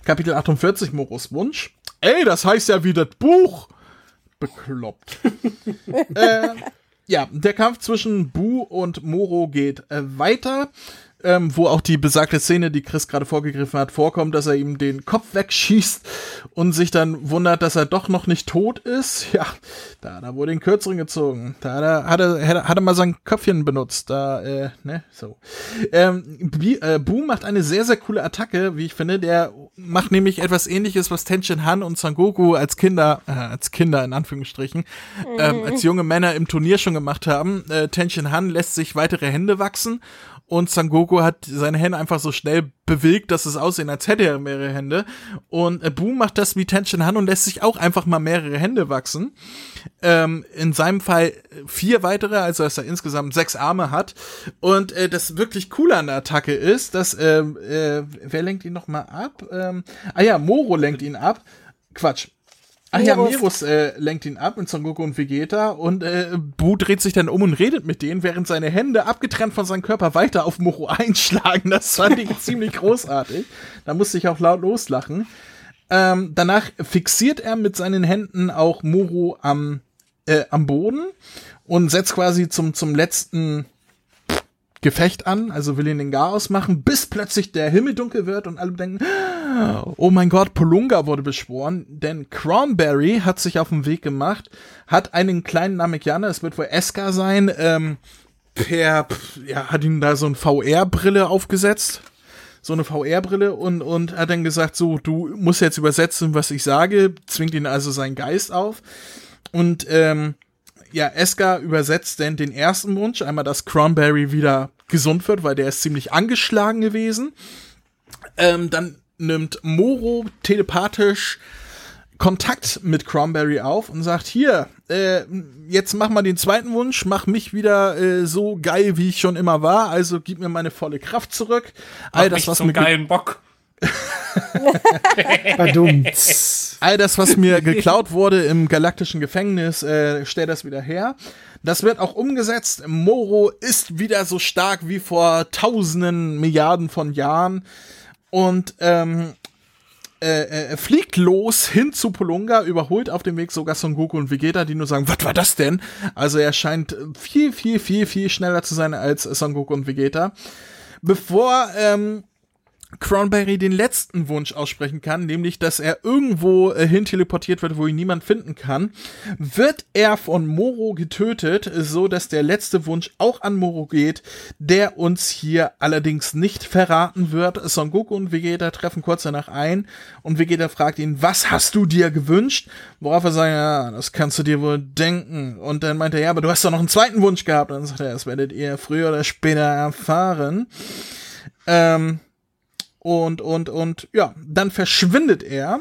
Kapitel 48, Moros Wunsch. Ey, das heißt ja wie das Buch. Bekloppt. [laughs] äh, ja, der Kampf zwischen Bu und Moro geht äh, weiter. Ähm, wo auch die besagte Szene, die Chris gerade vorgegriffen hat, vorkommt, dass er ihm den Kopf wegschießt und sich dann wundert, dass er doch noch nicht tot ist. [laughs] Ja, da, da wurde den Kürzeren gezogen. Da hat er, hat er, hat er, hat er mal sein Köpfchen benutzt. Da, äh, ne, so. Ähm, Bi, äh, Bu macht eine sehr, sehr coole Attacke, wie ich finde. Der macht nämlich etwas ähnliches, was Tenshin Han und Son Goku als Kinder, äh, als Kinder in Anführungsstrichen, ähm, als junge Männer im Turnier schon gemacht haben. Äh, Tenshin Han lässt sich weitere Hände wachsen und Son Goku hat seine Hände einfach so schnell bewegt, dass es aussehen, als hätte er mehrere Hände. Und äh, Boom macht das wie Tenshin Han und lässt sich auch einfach mal mehrere Hände wachsen. Ähm, in seinem Fall vier weitere, also dass er insgesamt sechs Arme hat. Und äh, das wirklich coole an der Attacke ist, dass, ähm, äh, wer lenkt ihn nochmal ab? Ähm, ah ja, Moro lenkt ihn ab. Quatsch. Ach ja, Mirus. Äh, lenkt ihn ab mit Son Goku und Vegeta und äh, Bu dreht sich dann um und redet mit denen, während seine Hände abgetrennt von seinem Körper weiter auf Moro [laughs] einschlagen. Das fand ich [laughs] ziemlich großartig. Da musste ich auch laut loslachen. Ähm, danach fixiert er mit seinen Händen auch Moro am, äh, am Boden und setzt quasi zum, zum letzten Gefecht an, also will ihn den Garaus machen, bis plötzlich der Himmel dunkel wird und alle denken, oh mein Gott, Polunga wurde beschworen, denn Cranberry hat sich auf den Weg gemacht, hat einen kleinen Namekianer, es wird wohl Eska sein, ähm, per, ja, hat ihm da so eine VR-Brille aufgesetzt, so eine VR-Brille und, und hat dann gesagt, so, du musst jetzt übersetzen, was ich sage, zwingt ihn also seinen Geist auf und, ähm, ja, Eska übersetzt denn den ersten Wunsch, einmal, dass Cranberry wieder gesund wird, weil der ist ziemlich angeschlagen gewesen. Ähm, dann nimmt Moro telepathisch Kontakt mit Cranberry auf und sagt, hier, äh, jetzt mach mal den zweiten Wunsch, mach mich wieder äh, so geil, wie ich schon immer war, also gib mir meine volle Kraft zurück. All das, Mich was zum mir ge- geilen Bock. [laughs] [laughs] All das, was mir geklaut wurde im galaktischen Gefängnis, äh, stell das wieder her. Das wird auch umgesetzt. Moro ist wieder so stark wie vor tausenden Milliarden von Jahren und ähm, äh, äh, fliegt los hin zu Polunga, überholt auf dem Weg sogar Son Goku und Vegeta, die nur sagen, was war das denn? Also er scheint viel, viel, viel, viel schneller zu sein als Son Goku und Vegeta. Bevor ähm, Cranberry den letzten Wunsch aussprechen kann, nämlich, dass er irgendwo äh, hin teleportiert wird, wo ihn niemand finden kann, wird er von Moro getötet, so dass der letzte Wunsch auch an Moro geht, der uns hier allerdings nicht verraten wird. Son Goku und Vegeta treffen kurz danach ein und Vegeta fragt ihn, was hast du dir gewünscht? Worauf er sagt, ja, das kannst du dir wohl denken. Und dann meint er, ja, aber du hast doch noch einen zweiten Wunsch gehabt. Und dann sagt er, das werdet ihr früher oder später erfahren. Ähm, und, und, und, ja, dann verschwindet er.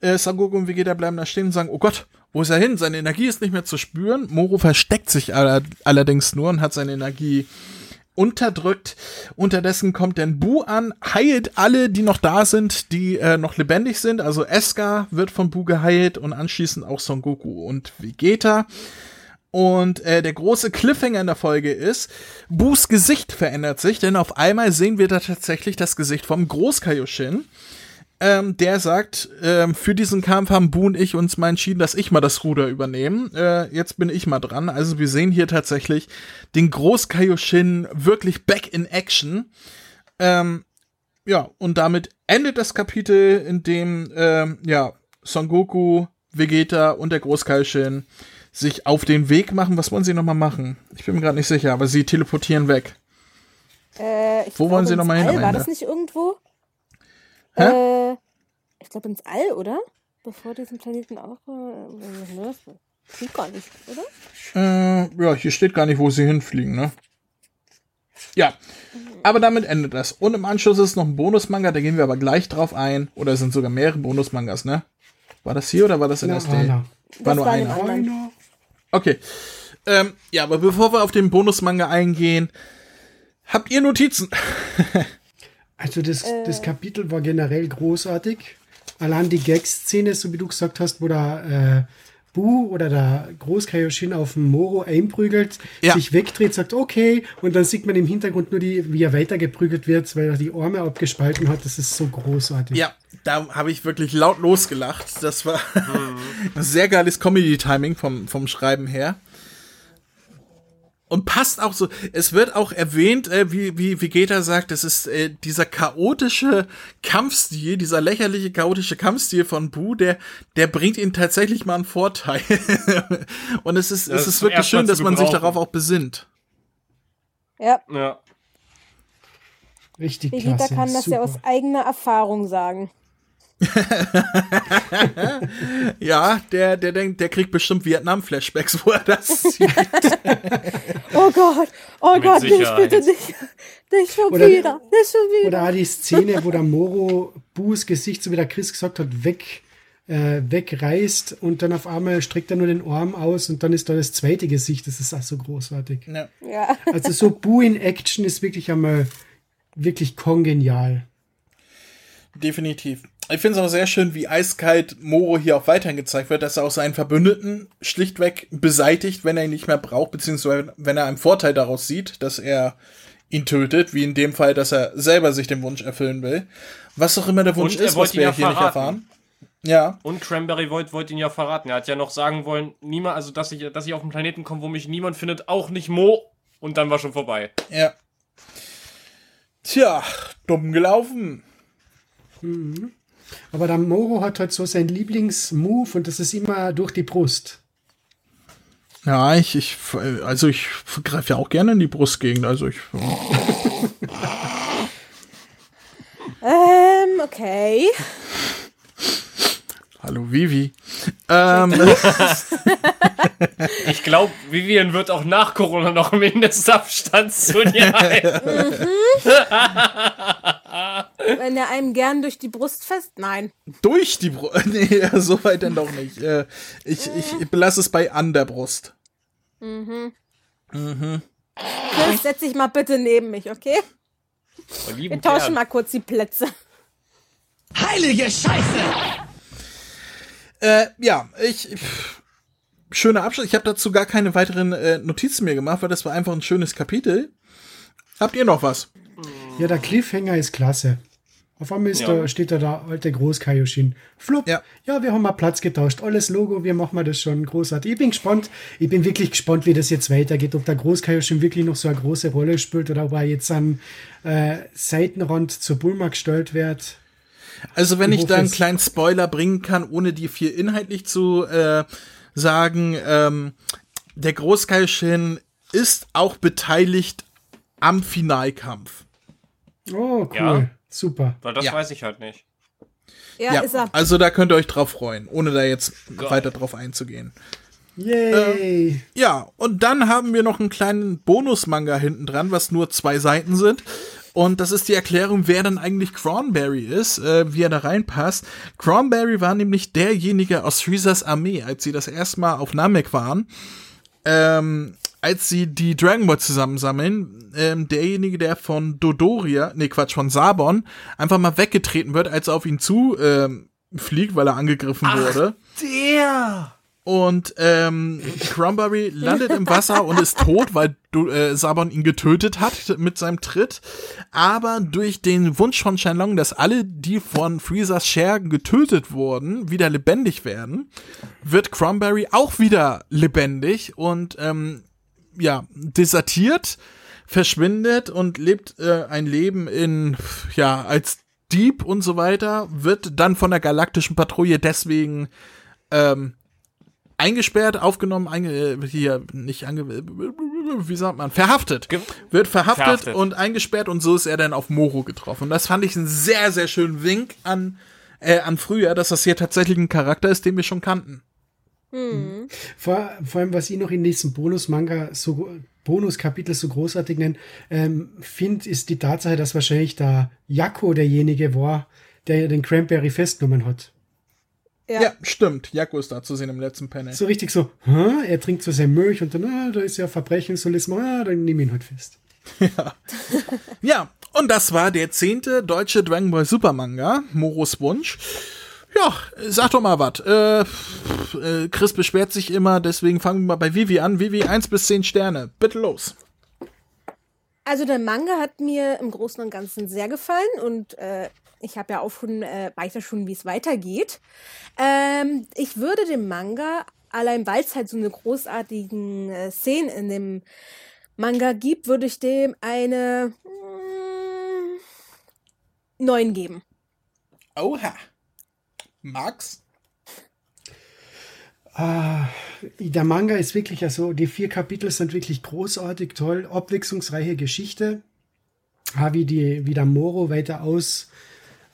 Äh, Sangoku und Vegeta bleiben da stehen und sagen, oh Gott, wo ist er hin? Seine Energie ist nicht mehr zu spüren. Moro versteckt sich aller, allerdings nur und hat seine Energie unterdrückt. Unterdessen kommt dann Bu an, heilt alle, die noch da sind, die äh, noch lebendig sind. Also Eska wird von Bu geheilt und anschließend auch Son Goku und Vegeta. Und äh, der große Cliffhanger in der Folge ist, Boos Gesicht verändert sich, denn auf einmal sehen wir da tatsächlich das Gesicht vom Groß-Kaioshin. Ähm, der sagt, ähm, für diesen Kampf haben Bu und ich uns mal entschieden, dass ich mal das Ruder übernehme. Äh, jetzt bin ich mal dran. Also wir sehen hier tatsächlich den Groß-Kaioshin wirklich back in action. Ähm, ja, und damit endet das Kapitel, in dem, ähm, ja, Son Goku, Vegeta und der Großkaishin sich auf den Weg machen. Was wollen sie nochmal machen? Ich bin mir gerade nicht sicher, aber sie teleportieren weg. Äh, ich Wo glaub, wollen sie ins noch mal hin War Ende? das nicht irgendwo? Hä? Äh, ich glaube ins All, oder? Bevor diesen Planeten auch. Äh, ne, das klingt gar nicht, oder? Äh, ja, hier steht gar nicht, wo sie hinfliegen, ne? Ja, aber damit endet das. Und im Anschluss ist noch ein Bonusmanga, da gehen wir aber gleich drauf ein. Oder es sind sogar mehrere Bonusmangas, ne? War das hier oder war das in Na, ST? einer. War nur einer. Okay. Ähm, ja, aber bevor wir auf den Bonusmanga eingehen, habt ihr Notizen? [laughs] Also das, Äh. das Kapitel war generell großartig. Allein die Gag-Szene, so wie du gesagt hast, wo da äh, Bu oder der Großkaioshin auf den Moro einprügelt, Ja. sich wegdreht, sagt okay, und dann sieht man im Hintergrund nur, die, wie er weitergeprügelt wird, weil er die Arme abgespalten hat. Das ist so großartig. Ja, da habe ich wirklich laut losgelacht. Das war [laughs] ein sehr geiles Comedy-Timing vom, vom Schreiben her. Und passt auch so, es wird auch erwähnt, äh, wie, wie Vegeta sagt, es ist äh, dieser chaotische Kampfstil, dieser lächerliche chaotische Kampfstil von Bu, der, der bringt ihn tatsächlich mal einen Vorteil. [laughs] Und es ist, Das es ist wirklich schön, dass man sich darauf auch besinnt. Ja, Ja. Richtig Vegeta klasse. kann das ja super. aus eigener Erfahrung sagen. [laughs] Ja, der, der denkt, der kriegt bestimmt Vietnam-Flashbacks, wo er das [laughs] sieht. Oh Gott, oh Mit Gott, nicht Sicherheit. bitte nicht. Nicht schon Oder- wieder, nicht schon wieder. Oder auch die Szene, wo der Moro Bu's Gesicht, so wie der Chris gesagt hat, weg, äh, wegreißt und dann auf einmal streckt er nur den Arm aus und dann ist da das zweite Gesicht. Das ist auch so großartig. Ja. Ja. Also so Bu in Action ist wirklich einmal wirklich kongenial. Definitiv. Ich finde es auch sehr schön, wie eiskalt Moro hier auch weiterhin gezeigt wird, dass er auch seinen Verbündeten schlichtweg beseitigt, wenn er ihn nicht mehr braucht, beziehungsweise wenn er einen Vorteil daraus sieht, dass er ihn tötet, wie in dem Fall, dass er selber sich den Wunsch erfüllen will. Was auch immer der Wunsch Und ist, wollte was wir ja hier nicht verraten. erfahren. Ja, Und Cranberry wollte wollt ihn ja verraten. Er hat ja noch sagen wollen, niemand, also dass ich, dass ich auf einen Planeten komme, wo mich niemand findet, auch nicht Mo. Und dann war schon vorbei. ja. Tja, dumm gelaufen. Aber der Moro hat halt so sein Lieblingsmove und das ist immer durch die Brust. Ja, ich, ich, also ich greife ja auch gerne in die Brustgegend, also ich. [laughs] Ähm, okay. Hallo Vivi. Ähm, [laughs] Ich glaube, Vivian wird auch nach Corona noch im Mindestabstand zu dir [laughs] halten. [laughs] Wenn er einem gern durch die Brust fest. Nein. durch die Brust. [laughs] Nee, [laughs] so weit denn doch nicht. Äh, ich, ich belasse es bei an der Brust. Chris, setz dich mal bitte neben mich, okay? Oh, Wir tauschen Gern. mal kurz die Plätze. Heilige Scheiße! Äh, ja, ich. Pff, schöner Abschluss. Ich habe dazu gar keine weiteren äh, Notizen mehr gemacht, weil das war einfach ein schönes Kapitel. Habt ihr noch was? Ja, der Cliffhanger ist klasse. Auf einmal ist Ja. da, steht da der alte Großkaioshin. Flupp. Ja. Ja. wir haben mal Platz getauscht. Alles Logo, wir machen das schon großartig. Ich bin gespannt. Ich bin wirklich gespannt, wie das jetzt weitergeht. Ob der Großkaioshin wirklich noch so eine große Rolle spielt oder ob er jetzt an äh, Seitenrand zur Bulma gestellt wird. Also, wenn Ich ich da einen kleinen Spoiler bringen kann, ohne dir viel inhaltlich zu äh, sagen, ähm, der Großkaishin ist auch beteiligt am Finalkampf. Oh, cool. Ja. Super. Weil das Ja. weiß ich halt nicht. Ja, ist er. also da könnt ihr euch drauf freuen, ohne da jetzt Geil. weiter drauf einzugehen. Yay. Ja, und dann haben wir noch einen kleinen Bonus-Manga hinten dran, was nur zwei Seiten sind. Und das ist die Erklärung, wer dann eigentlich Cronberry ist, äh, wie er da reinpasst. Cronberry war nämlich derjenige aus Freezers Armee, als sie das erste Mal auf Namek waren. Ähm, als sie die Dragon Ball zusammensammeln, ähm, derjenige, der von Dodoria, nee, Quatsch, von Sabon, einfach mal weggetreten wird, als er auf ihn zu ähm, fliegt, weil er angegriffen wurde. Der! Und ähm, Cranberry landet im Wasser und ist tot, weil du, äh, Sabon ihn getötet hat mit seinem Tritt. Aber durch den Wunsch von Shenlong, dass alle, die von Freezers Schergen getötet wurden, wieder lebendig werden, wird Cranberry auch wieder lebendig und ähm, ja, desertiert, verschwindet und lebt äh, ein Leben in, ja, als Dieb und so weiter, wird dann von der galaktischen Patrouille deswegen ähm, eingesperrt, aufgenommen, einge äh, hier nicht ange wie sagt man, verhaftet. Ge wird verhaftet, Verhaftet. und eingesperrt und so ist er dann auf Moro getroffen. Und das fand ich einen sehr, sehr schönen Wink an, äh, an früher, dass das hier tatsächlich ein Charakter ist, den wir schon kannten. Vor, vor allem, was ich noch in diesem Bonus-Manga so Bonus-Kapitel so großartig nenne, ähm, finde, ist die Tatsache, dass wahrscheinlich da Jakko derjenige war, der den Cranberry festgenommen hat. Ja, Ja. stimmt. Jakko ist da zu sehen im letzten Panel. So richtig so, Hä? er trinkt so sein Milch und dann, ah, da ist ja Verbrechen, soll es mal, ah, dann nimm ihn halt fest. [laughs] Ja, und das war der zehnte deutsche Dragon Ball Super Manga, Moros Wunsch. Ja, sag doch mal was. Äh, äh, Chris beschwert sich immer, deswegen fangen wir mal bei Vivi an. Vivi, 1 bis 10 Sterne. Bitte los. Also der Manga hat mir im Großen und Ganzen sehr gefallen und äh, ich habe ja auch schon äh, weiter schon, wie es weitergeht. Ähm, ich würde dem Manga, allein weil es halt so eine großartigen äh, Szenen in dem Manga gibt, würde ich dem eine mm, 9 geben. Oha. Max? Der Manga ist wirklich, also die vier Kapitel sind wirklich großartig, toll, abwechslungsreiche Geschichte. Ah, Wie, die, wie der Moro weiter aus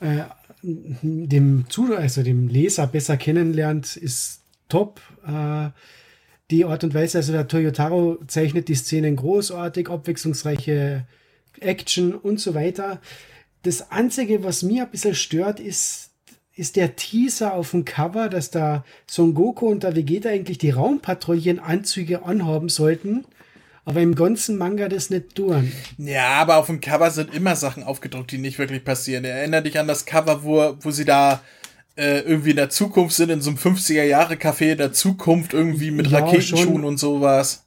äh, dem also dem Leser besser kennenlernt, ist top. Äh, die Art und Weise, also der Toyotaro zeichnet die Szenen großartig, abwechslungsreiche Action und so weiter. Das Einzige, was mir ein bisschen stört, ist, ist der Teaser auf dem Cover, dass da Son Goku und der Vegeta eigentlich die Raumpatrouillenanzüge anhaben sollten, aber im ganzen Manga das nicht tun. Ja, aber auf dem Cover sind immer Sachen aufgedruckt, die nicht wirklich passieren. Erinner dich an das Cover, wo, wo sie da äh, irgendwie in der Zukunft sind, in so einem 50er-Jahre-Café in der Zukunft, irgendwie mit Ja, Raketenschuhen schon. und sowas.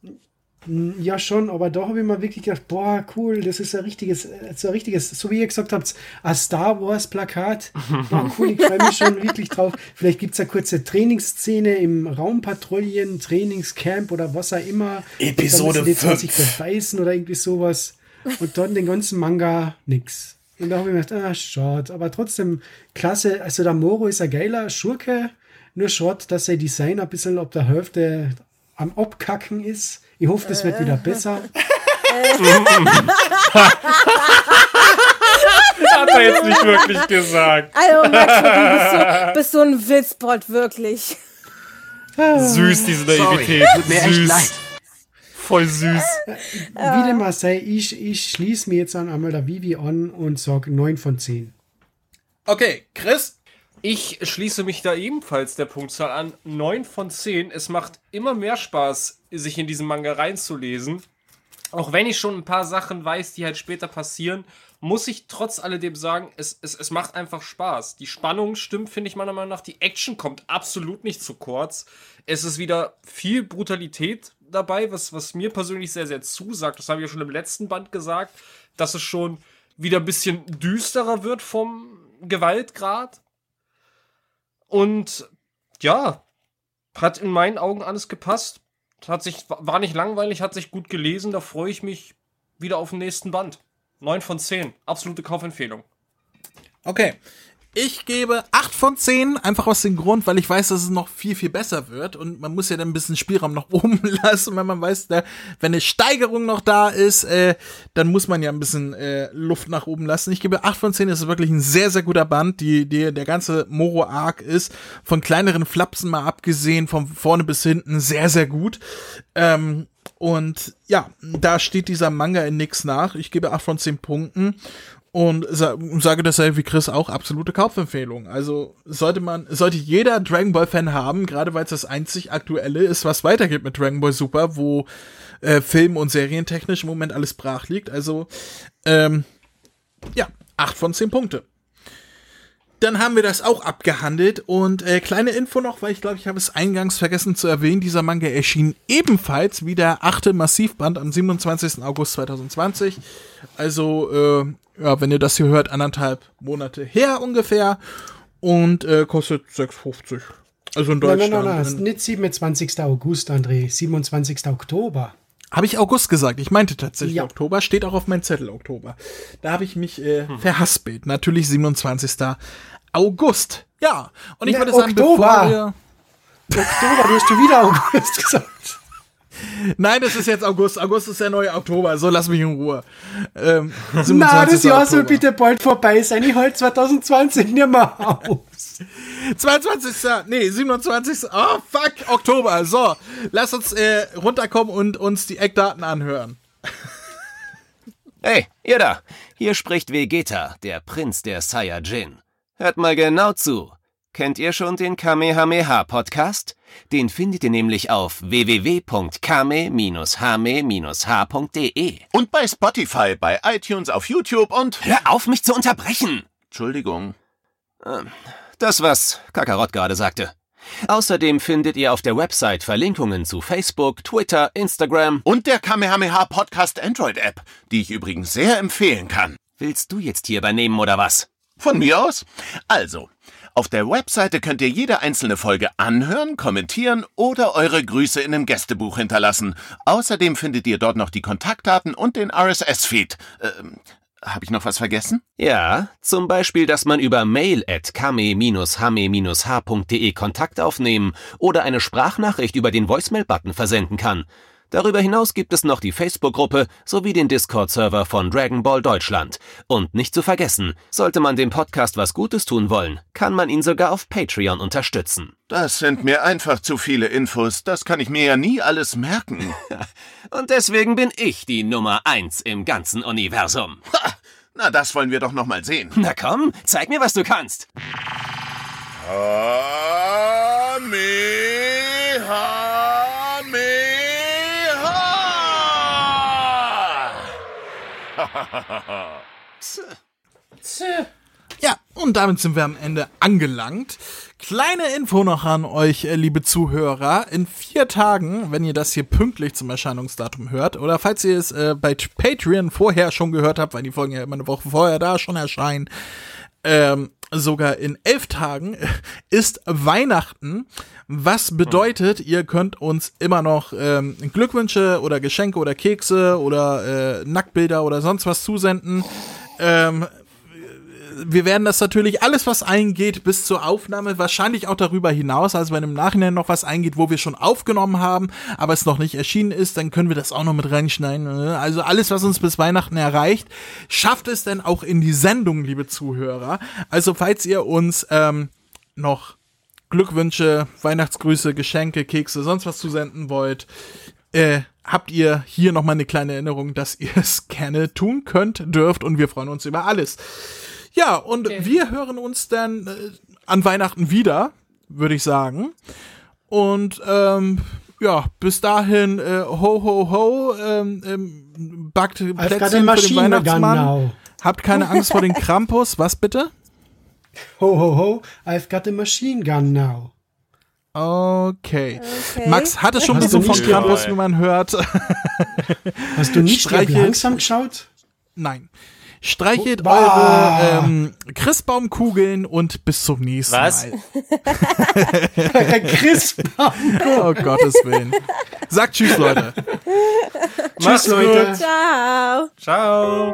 Ja, schon, aber da habe ich mir wirklich gedacht, boah, cool, das ist ein richtiges, so ein richtiges, so wie ihr gesagt habt, ein Star Wars Plakat. [laughs] Boah, cool, ich freue mich schon wirklich drauf. Vielleicht gibt es eine kurze Trainingsszene im Raumpatrouillen, Trainingscamp oder was auch immer. Episode und dann müssen die zwar sich fünf. beißen oder irgendwie sowas. Und dann den ganzen Manga nix. Und da habe ich mir gedacht, ah, schade. Aber trotzdem klasse. Also der Moro ist ein geiler Schurke. Nur schade, dass sein Design ein bisschen ab der Hälfte am Abkacken ist. Ich hoffe, das wird wieder besser. [laughs] [laughs] Hat er jetzt nicht wirklich gesagt. Also Max, du bist so, bist so ein Witzbot, wirklich. Süß, diese Naivität. Tut mir echt süß. leid. Voll süß. Wie dem auch sei, ich, ich schließe mir jetzt an einmal der Vivi an und sage 9 von 10. Okay, Chris? Ich schließe mich da ebenfalls der Punktzahl an. 9 von 10. Es macht immer mehr Spaß, sich in diesen Manga reinzulesen. Auch wenn ich schon ein paar Sachen weiß, die halt später passieren, muss ich trotz alledem sagen, es, es, es macht einfach Spaß. Die Spannung stimmt, finde ich meiner Meinung nach. Die Action kommt absolut nicht zu kurz. Es ist wieder viel Brutalität dabei, was, was mir persönlich sehr, sehr zusagt. Das habe ich ja schon im letzten Band gesagt, dass es schon wieder ein bisschen düsterer wird vom Gewaltgrad. Und ja, hat in meinen Augen alles gepasst. Hat sich, war nicht langweilig, hat sich gut gelesen. Da freue ich mich wieder auf den nächsten Band. 9 von 10. Absolute Kaufempfehlung. Okay. Ich gebe 8 von 10, einfach aus dem Grund, weil ich weiß, dass es noch viel, viel besser wird. Und man muss ja dann ein bisschen Spielraum nach oben [laughs] lassen, wenn man weiß, da, wenn eine Steigerung noch da ist, äh, dann muss man ja ein bisschen äh, Luft nach oben lassen. Ich gebe 8 von 10, das ist wirklich ein sehr, sehr guter Band. Die, die, der ganze Moro-Arc ist von kleineren Flapsen mal abgesehen, von vorne bis hinten, sehr, sehr gut. Ähm, und ja, da steht dieser Manga in nix nach. Ich gebe 8 von 10 Punkten und sa sage dasselbe wie Chris auch absolute Kaufempfehlung. Also sollte man, sollte jeder Dragon Ball Fan haben, gerade weil es das einzig aktuelle ist, was weitergeht mit Dragon Ball Super, wo äh, Film- und Serientechnisch im Moment alles brach liegt. Also ähm, ja, 8 von 10 Punkte. Dann haben wir das auch abgehandelt und äh, kleine Info noch, weil ich glaube, ich habe es eingangs vergessen zu erwähnen, dieser Manga erschien ebenfalls wie der achte Massivband am 27. August 2020. Also, äh, ja, wenn ihr das hier hört, anderthalb Monate her ungefähr und äh, kostet 6,50. Also in Nein, Deutschland. nein, nein, nein, in- nicht 27. August, André, 27. Oktober. Habe ich August gesagt? Ich meinte tatsächlich Ja. Oktober. Steht auch auf meinem Zettel Oktober. Da habe ich mich äh, verhaspelt. Natürlich 27. August. Ja. Und ich Ne, würde sagen, Oktober. bevor wir. Oktober, du hast schon wieder August [laughs] gesagt. Nein, das ist jetzt August. August ist der neue Oktober. So, lass mich in Ruhe. Ähm, Na, 27. das Jahr soll bitte bald vorbei sein. Ich halte 2020 nicht mehr aus. 22. Nee, 27. Oh, fuck, Oktober. So, lass uns äh, runterkommen und uns die Eckdaten anhören. Hey, ihr da! Hier spricht Vegeta, der Prinz der Saiyajin. Hört mal genau zu. Kennt ihr schon den Kamehameha-Podcast? Den findet ihr nämlich auf www.kame-hame-h.de. Und bei Spotify, bei iTunes, auf YouTube und. Hör auf, mich zu unterbrechen! Entschuldigung. Das, was Kakarott gerade sagte. Außerdem findet ihr auf der Website Verlinkungen zu Facebook, Twitter, Instagram. Und der Kamehameha Podcast Android App, die ich übrigens sehr empfehlen kann. Willst du jetzt hier übernehmen oder was? Von mir aus? Also, auf der Webseite könnt ihr jede einzelne Folge anhören, kommentieren oder eure Grüße in einem Gästebuch hinterlassen. Außerdem findet ihr dort noch die Kontaktdaten und den RSS-Feed. Ähm, habe ich noch was vergessen? Ja, zum Beispiel, dass man über mail at kame-hame-h.de Kontakt aufnehmen oder eine Sprachnachricht über den Voicemail-Button versenden kann. Darüber hinaus gibt es noch die Facebook-Gruppe sowie den Discord-Server von Dragon Ball Deutschland. Und nicht zu vergessen, sollte man dem Podcast was Gutes tun wollen, kann man ihn sogar auf Patreon unterstützen. Das sind mir einfach zu viele Infos. Das kann ich mir ja nie alles merken. [laughs] Und deswegen bin ich die Nummer eins im ganzen Universum. Ha! Na, das wollen wir doch noch mal sehen. Na komm, zeig mir, was du kannst. Kamehameha! Ja, und damit sind wir am Ende angelangt. Kleine Info noch an euch, äh, liebe Zuhörer. In vier Tagen, wenn ihr das hier pünktlich zum Erscheinungsdatum hört, oder falls ihr es äh, bei Patreon vorher schon gehört habt, weil die Folgen ja immer eine Woche vorher da schon erscheinen, ähm, sogar in elf Tagen [laughs] ist Weihnachten. Was bedeutet, ihr könnt uns immer noch ähm, Glückwünsche oder Geschenke oder Kekse oder äh, Nacktbilder oder sonst was zusenden. Ähm, wir werden das natürlich alles, was eingeht, bis zur Aufnahme, wahrscheinlich auch darüber hinaus, also wenn im Nachhinein noch was eingeht, wo wir schon aufgenommen haben, aber es noch nicht erschienen ist, dann können wir das auch noch mit reinschneiden. ne? Also alles, was uns bis Weihnachten erreicht, schafft es denn auch in die Sendung, liebe Zuhörer. Also falls ihr uns ähm, noch Glückwünsche, Weihnachtsgrüße, Geschenke, Kekse, sonst was zusenden wollt, äh, habt ihr hier noch mal eine kleine Erinnerung, dass ihr es gerne tun könnt, dürft und wir freuen uns über alles. Ja, und wir hören uns dann äh, an Weihnachten wieder, würde ich sagen. Und ähm, ja, bis dahin, äh, ho, ho, ho, ähm, ähm, backt Plätzchen für den machine gun Weihnachtsmann. now. Habt keine Angst vor den [laughs] Krampus. Was bitte? Ho, ho, ho, I've got a machine gun now. Okay. Okay. Max hatte schon ein bisschen von Krampus, wie man hört. Hast du nicht Streichelt. langsam geschaut? Nein. Streichelt Bah. eure ähm, Christbaumkugeln und bis zum nächsten Was? Mal. Chris, Oh Gottes Willen. Sagt Tschüss, Leute. tschüss Leute. Ciao. Ciao.